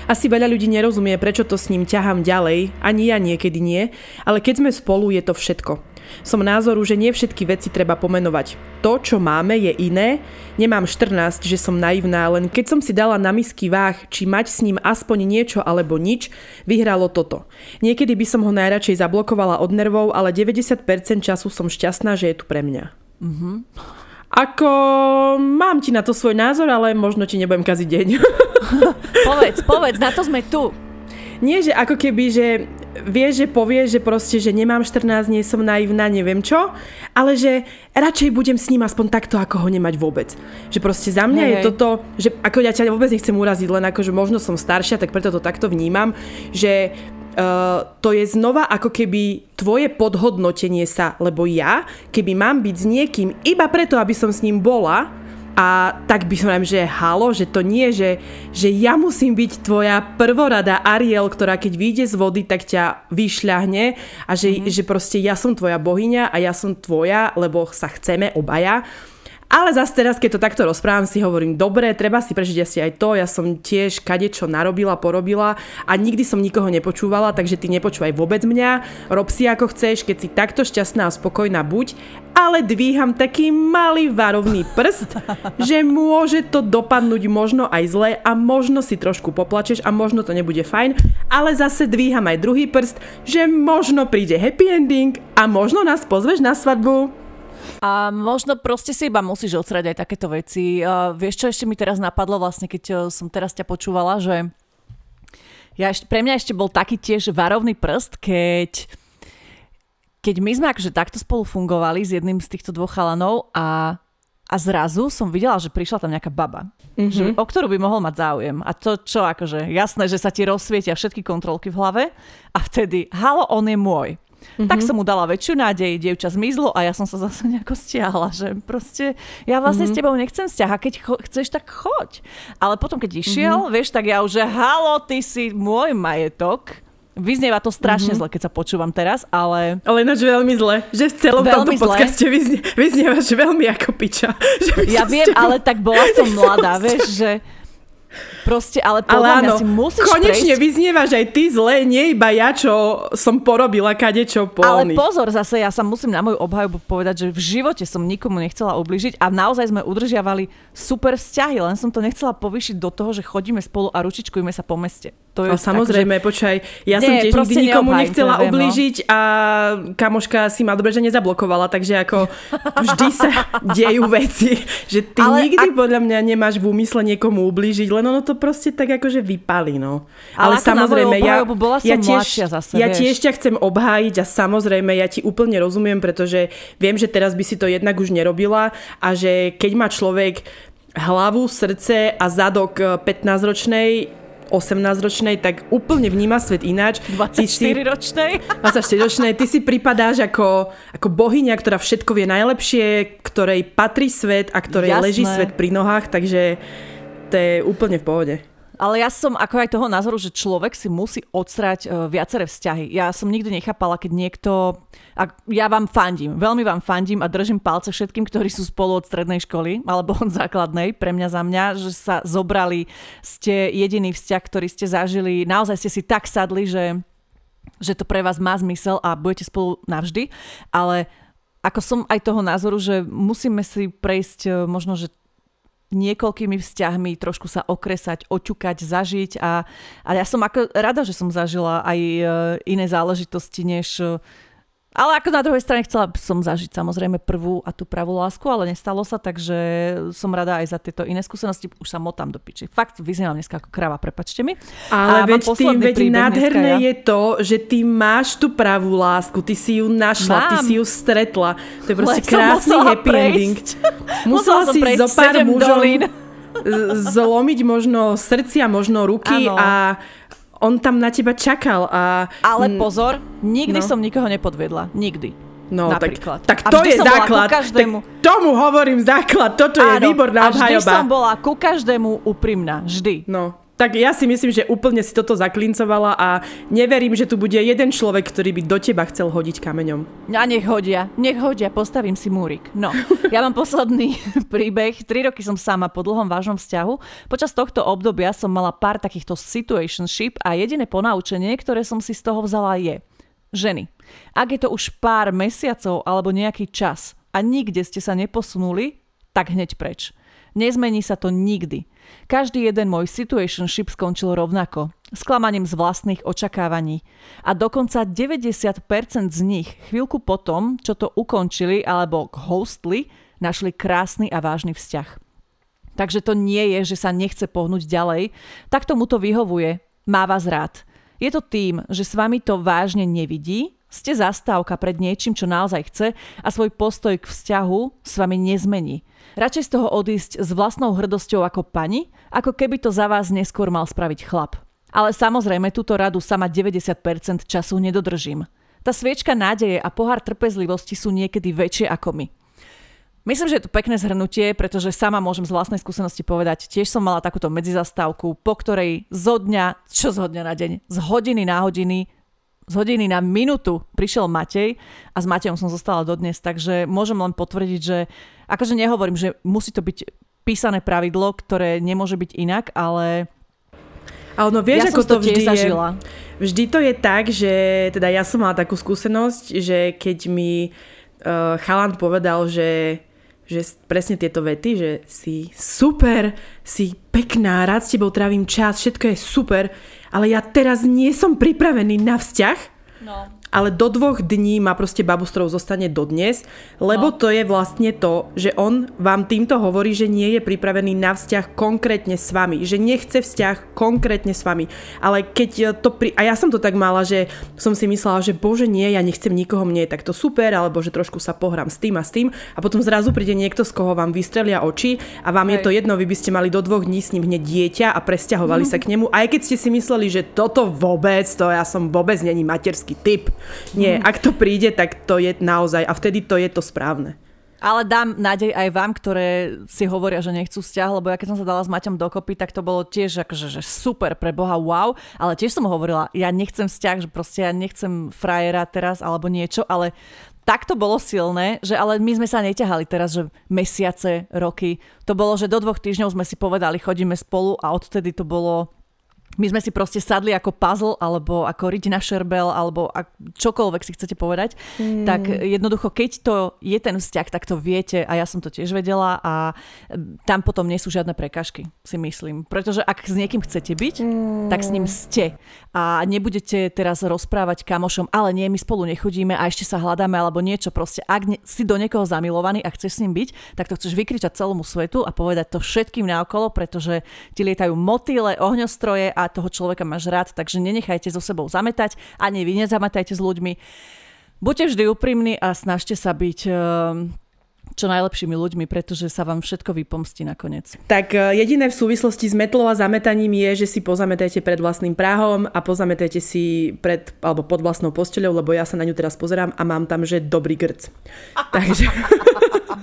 Asi veľa ľudí nerozumie, prečo to s ním ťahám ďalej, ani ja niekedy nie, ale keď sme spolu, je to všetko. Som názoru, že nie všetky veci treba pomenovať. To, čo máme, je iné. Nemám 14, že som naivná, len keď som si dala na misky váh, či mať s ním aspoň niečo alebo nič, vyhralo toto. Niekedy by som ho najradšej zablokovala od nervov, ale 90% času som šťastná, že je tu pre mňa. Mm-hmm. Ako mám ti na to svoj názor, ale možno ti nebudem kaziť deň. <laughs> <laughs> povedz, povedz, na to sme tu. Nie, že ako keby, že vieš, že povieš, že proste, že nemám 14, nie som naivná, neviem čo, ale že radšej budem s ním aspoň takto, ako ho nemať vôbec. Že proste za mňa hej, je toto, že ako ja ťa vôbec nechcem uraziť, len ako, že možno som staršia, tak preto to takto vnímam, že Uh, to je znova ako keby tvoje podhodnotenie sa, lebo ja, keby mám byť s niekým iba preto, aby som s ním bola, a tak by som vám, že halo, že to nie, že, že ja musím byť tvoja prvorada Ariel, ktorá keď vyjde z vody, tak ťa vyšľahne a že, mm-hmm. že proste ja som tvoja bohyňa a ja som tvoja, lebo sa chceme obaja. Ale zase teraz, keď to takto rozprávam, si hovorím, dobre, treba si prežiť asi aj to, ja som tiež kadečo narobila, porobila a nikdy som nikoho nepočúvala, takže ty nepočúvaj vôbec mňa, rob si ako chceš, keď si takto šťastná a spokojná buď, ale dvíham taký malý varovný prst, že môže to dopadnúť možno aj zle a možno si trošku poplačeš a možno to nebude fajn, ale zase dvíham aj druhý prst, že možno príde happy ending a možno nás pozveš na svadbu. A možno proste si iba musíš odsrať aj takéto veci. Uh, vieš, čo ešte mi teraz napadlo vlastne, keď uh, som teraz ťa počúvala, že ja ešte, pre mňa ešte bol taký tiež varovný prst, keď, keď my sme akože takto spolu fungovali s jedným z týchto dvoch chalanov a, a zrazu som videla, že prišla tam nejaká baba, mm-hmm. že, o ktorú by mohol mať záujem. A to čo, akože jasné, že sa ti rozsvietia všetky kontrolky v hlave a vtedy, halo, on je môj. Mm-hmm. Tak som mu dala väčšiu nádej, dievča zmizlo a ja som sa <laughs> zase nejako stiahla, že proste ja vlastne mm-hmm. s tebou nechcem vzťah a keď cho- chceš, tak choď. Ale potom, keď išiel, mm-hmm. vieš, tak ja už, že halo, ty si môj majetok, Vyznieva to strašne mm-hmm. zle, keď sa počúvam teraz, ale... Ale ináč veľmi zle, že v celom veľmi tomto podcaste vyznie, vyznievaš veľmi ako piča. <laughs> Že ja viem, tebou... ale tak bola som <laughs> mladá, vieš, že Proste, ale podľa ale áno, si musíš konečne prejsť... vyznievaš aj ty zle, nie iba ja, čo som porobila kadečo polný. Ale pozor, zase ja sa musím na moju obhajobu povedať, že v živote som nikomu nechcela ubližiť a naozaj sme udržiavali super vzťahy, len som to nechcela povyšiť do toho, že chodíme spolu a ručičkujeme sa po meste. To je samozrejme, že... počkaj, ja nie, som tiež nikdy nikomu nechcela viem, no. ublížiť no. a kamoška si ma dobre, že nezablokovala, takže ako vždy sa <laughs> dejú veci, že ty Ale nikdy ak... podľa mňa nemáš v úmysle niekomu ublížiť, len ono to proste tak akože vypali, no. Ale, Ale samozrejme, ja, bola som ja tiež, zase, ja tiež ťa chcem obhájiť a samozrejme ja ti úplne rozumiem, pretože viem, že teraz by si to jednak už nerobila a že keď má človek hlavu, srdce a zadok 15-ročnej 18-ročnej, tak úplne vníma svet ináč. 24-ročnej? 24-ročnej. <laughs> <laughs> Ty si pripadáš ako, ako bohyňa, ktorá všetko vie najlepšie, ktorej patrí svet a ktorej Jasné. leží svet pri nohách, takže to je úplne v pohode. Ale ja som ako aj toho názoru, že človek si musí odstrať uh, viaceré vzťahy. Ja som nikdy nechápala, keď niekto... A ja vám fandím, veľmi vám fandím a držím palce všetkým, ktorí sú spolu od strednej školy alebo od základnej, pre mňa za mňa, že sa zobrali, ste jediný vzťah, ktorý ste zažili, naozaj ste si tak sadli, že, že to pre vás má zmysel a budete spolu navždy. Ale ako som aj toho názoru, že musíme si prejsť e, možno, že niekoľkými vzťahmi trošku sa okresať, oťukať, zažiť a, a ja som ako rada, že som zažila aj e, iné záležitosti, než ale ako na druhej strane chcela som zažiť samozrejme prvú a tú pravú lásku, ale nestalo sa, takže som rada aj za tieto iné skúsenosti. Už sa motám do piči. Fakt vyznievam dneska ako kráva, prepačte mi. Ale a veď tým, veď nádherné ja. je to, že ty máš tú pravú lásku, ty si ju našla, Mám. ty si ju stretla. To je proste krásny happy prejsť. ending. <laughs> Musela, musela si zo pár mužov zlomiť možno srdcia, možno ruky ano. a on tam na teba čakal a... Ale pozor, nikdy no. som nikoho nepodvedla. Nikdy. No, Napríklad. tak, tak to je základ. Každému... Tak tomu hovorím základ. Toto Áno, je výborná obhajoba. A vždy som bola ku každému úprimná. Vždy. No, tak ja si myslím, že úplne si toto zaklincovala a neverím, že tu bude jeden človek, ktorý by do teba chcel hodiť kameňom. A nech hodia, nech hodia, postavím si múrik. No, ja mám posledný <laughs> príbeh. Tri roky som sama po dlhom vážnom vzťahu. Počas tohto obdobia som mala pár takýchto situationship a jediné ponaučenie, ktoré som si z toho vzala je ženy. Ak je to už pár mesiacov alebo nejaký čas a nikde ste sa neposunuli, tak hneď preč. Nezmení sa to nikdy. Každý jeden môj situationship skončil rovnako, sklamaním z vlastných očakávaní. A dokonca 90% z nich chvíľku potom, čo to ukončili alebo hostli, našli krásny a vážny vzťah. Takže to nie je, že sa nechce pohnúť ďalej, tak tomu to vyhovuje, má vás rád. Je to tým, že s vami to vážne nevidí, ste zastávka pred niečím, čo naozaj chce a svoj postoj k vzťahu s vami nezmení. Radšej z toho odísť s vlastnou hrdosťou ako pani, ako keby to za vás neskôr mal spraviť chlap. Ale samozrejme túto radu sama 90% času nedodržím. Tá sviečka nádeje a pohár trpezlivosti sú niekedy väčšie ako my. Myslím, že je to pekné zhrnutie, pretože sama môžem z vlastnej skúsenosti povedať, tiež som mala takúto medzizastávku, po ktorej zo dňa, čo zo dňa na deň, z hodiny na hodiny z hodiny na minútu prišiel Matej a s Matejom som zostala dodnes, takže môžem len potvrdiť, že akože nehovorím, že musí to byť písané pravidlo, ktoré nemôže byť inak, ale ale no vieš, ja ako to, to vždy zažila. je. Vždy to je tak, že teda ja som mala takú skúsenosť, že keď mi uh, chalan povedal, že že presne tieto vety, že si super, si pekná, rád s tebou trávim čas, všetko je super, ale ja teraz nie som pripravený na vzťah. No ale do dvoch dní ma proste babustrov zostane dodnes, lebo no. to je vlastne to, že on vám týmto hovorí, že nie je pripravený na vzťah konkrétne s vami, že nechce vzťah konkrétne s vami. Ale keď to pri... A ja som to tak mala, že som si myslela, že bože nie, ja nechcem nikoho, mne je takto super, alebo že trošku sa pohrám s tým a s tým a potom zrazu príde niekto, z koho vám vystrelia oči a vám Hej. je to jedno, vy by ste mali do dvoch dní s ním hneď dieťa a presťahovali mm. <laughs> sa k nemu, aj keď ste si mysleli, že toto vôbec, to ja som vôbec není materský typ Nie, ak to príde, tak to je naozaj, a vtedy to je to správne. Ale dám nádej aj vám, ktoré si hovoria, že nechcú vzťah, lebo ja keď som sa dala s Maťom dokopy, tak to bolo tiež akože, že super pre Boha, wow, ale tiež som hovorila, ja nechcem vzťah, že proste ja nechcem frajera teraz alebo niečo, ale tak to bolo silné, že ale my sme sa neťahali teraz, že mesiace, roky. To bolo, že do dvoch týždňov sme si povedali, chodíme spolu a odtedy to bolo my sme si proste sadli ako puzzle, alebo ako riť na šerbel, alebo čokoľvek si chcete povedať, mm. tak jednoducho, keď to je ten vzťah, tak to viete a ja som to tiež vedela a tam potom nie sú žiadne prekažky, si myslím. Pretože ak s niekým chcete byť, mm. tak s ním ste. A nebudete teraz rozprávať kamošom, ale nie, my spolu nechodíme a ešte sa hľadáme, alebo niečo proste. Ak ne, si do niekoho zamilovaný a chceš s ním byť, tak to chceš vykričať celému svetu a povedať to všetkým naokolo, pretože ti lietajú motýle, ohňostroje a a toho človeka máš rád, takže nenechajte so sebou zametať, ani vy nezametajte s ľuďmi. Buďte vždy úprimní a snažte sa byť ehm, čo najlepšími ľuďmi, pretože sa vám všetko vypomstí nakoniec. Tak e, jediné v súvislosti s metlou a zametaním je, že si pozametajte pred vlastným práhom a pozametajte si pred, alebo pod vlastnou posteľou, lebo ja sa na ňu teraz pozerám a mám tam, že dobrý grc. <laughs> Takže...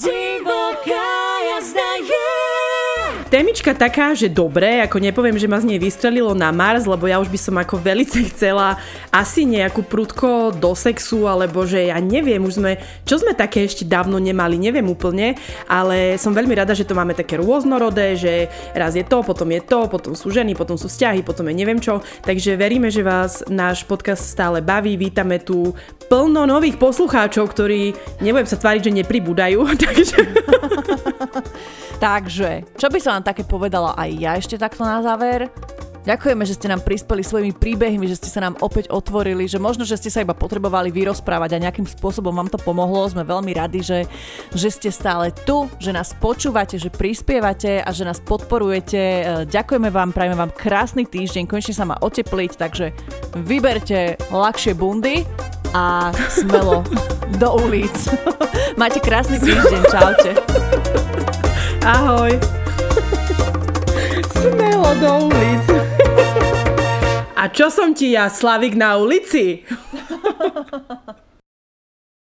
Divoká jazda je Témička taká, že dobre, ako nepoviem, že ma z nej vystrelilo na Mars, lebo ja už by som ako velice <laughs> chcela asi nejakú prudko do sexu, alebo že ja neviem, už sme, čo sme také ešte dávno nemali, neviem úplne, ale som veľmi rada, že to máme také rôznorodé, že raz je to, potom je to, potom sú ženy, potom sú vzťahy, potom je neviem čo, takže veríme, že vás náš podcast stále baví, vítame tu plno nových poslucháčov, ktorí, nebudem sa tváriť, že nepribúdajú, <laughs> takže... takže, čo by som vám také povedala aj ja ešte takto na záver. Ďakujeme, že ste nám prispeli svojimi príbehmi, že ste sa nám opäť otvorili, že možno, že ste sa iba potrebovali vyrozprávať a nejakým spôsobom vám to pomohlo. Sme veľmi radi, že, že ste stále tu, že nás počúvate, že prispievate a že nás podporujete. E, ďakujeme vám, prajeme vám krásny týždeň, konečne sa má otepliť, takže vyberte ľahšie bundy a smelo <laughs> do ulic. <laughs> Máte krásny týždeň, čaute. Ahoj. <laughs> Smelo do ulic. A čo som ti ja, Slavik na ulici? <laughs>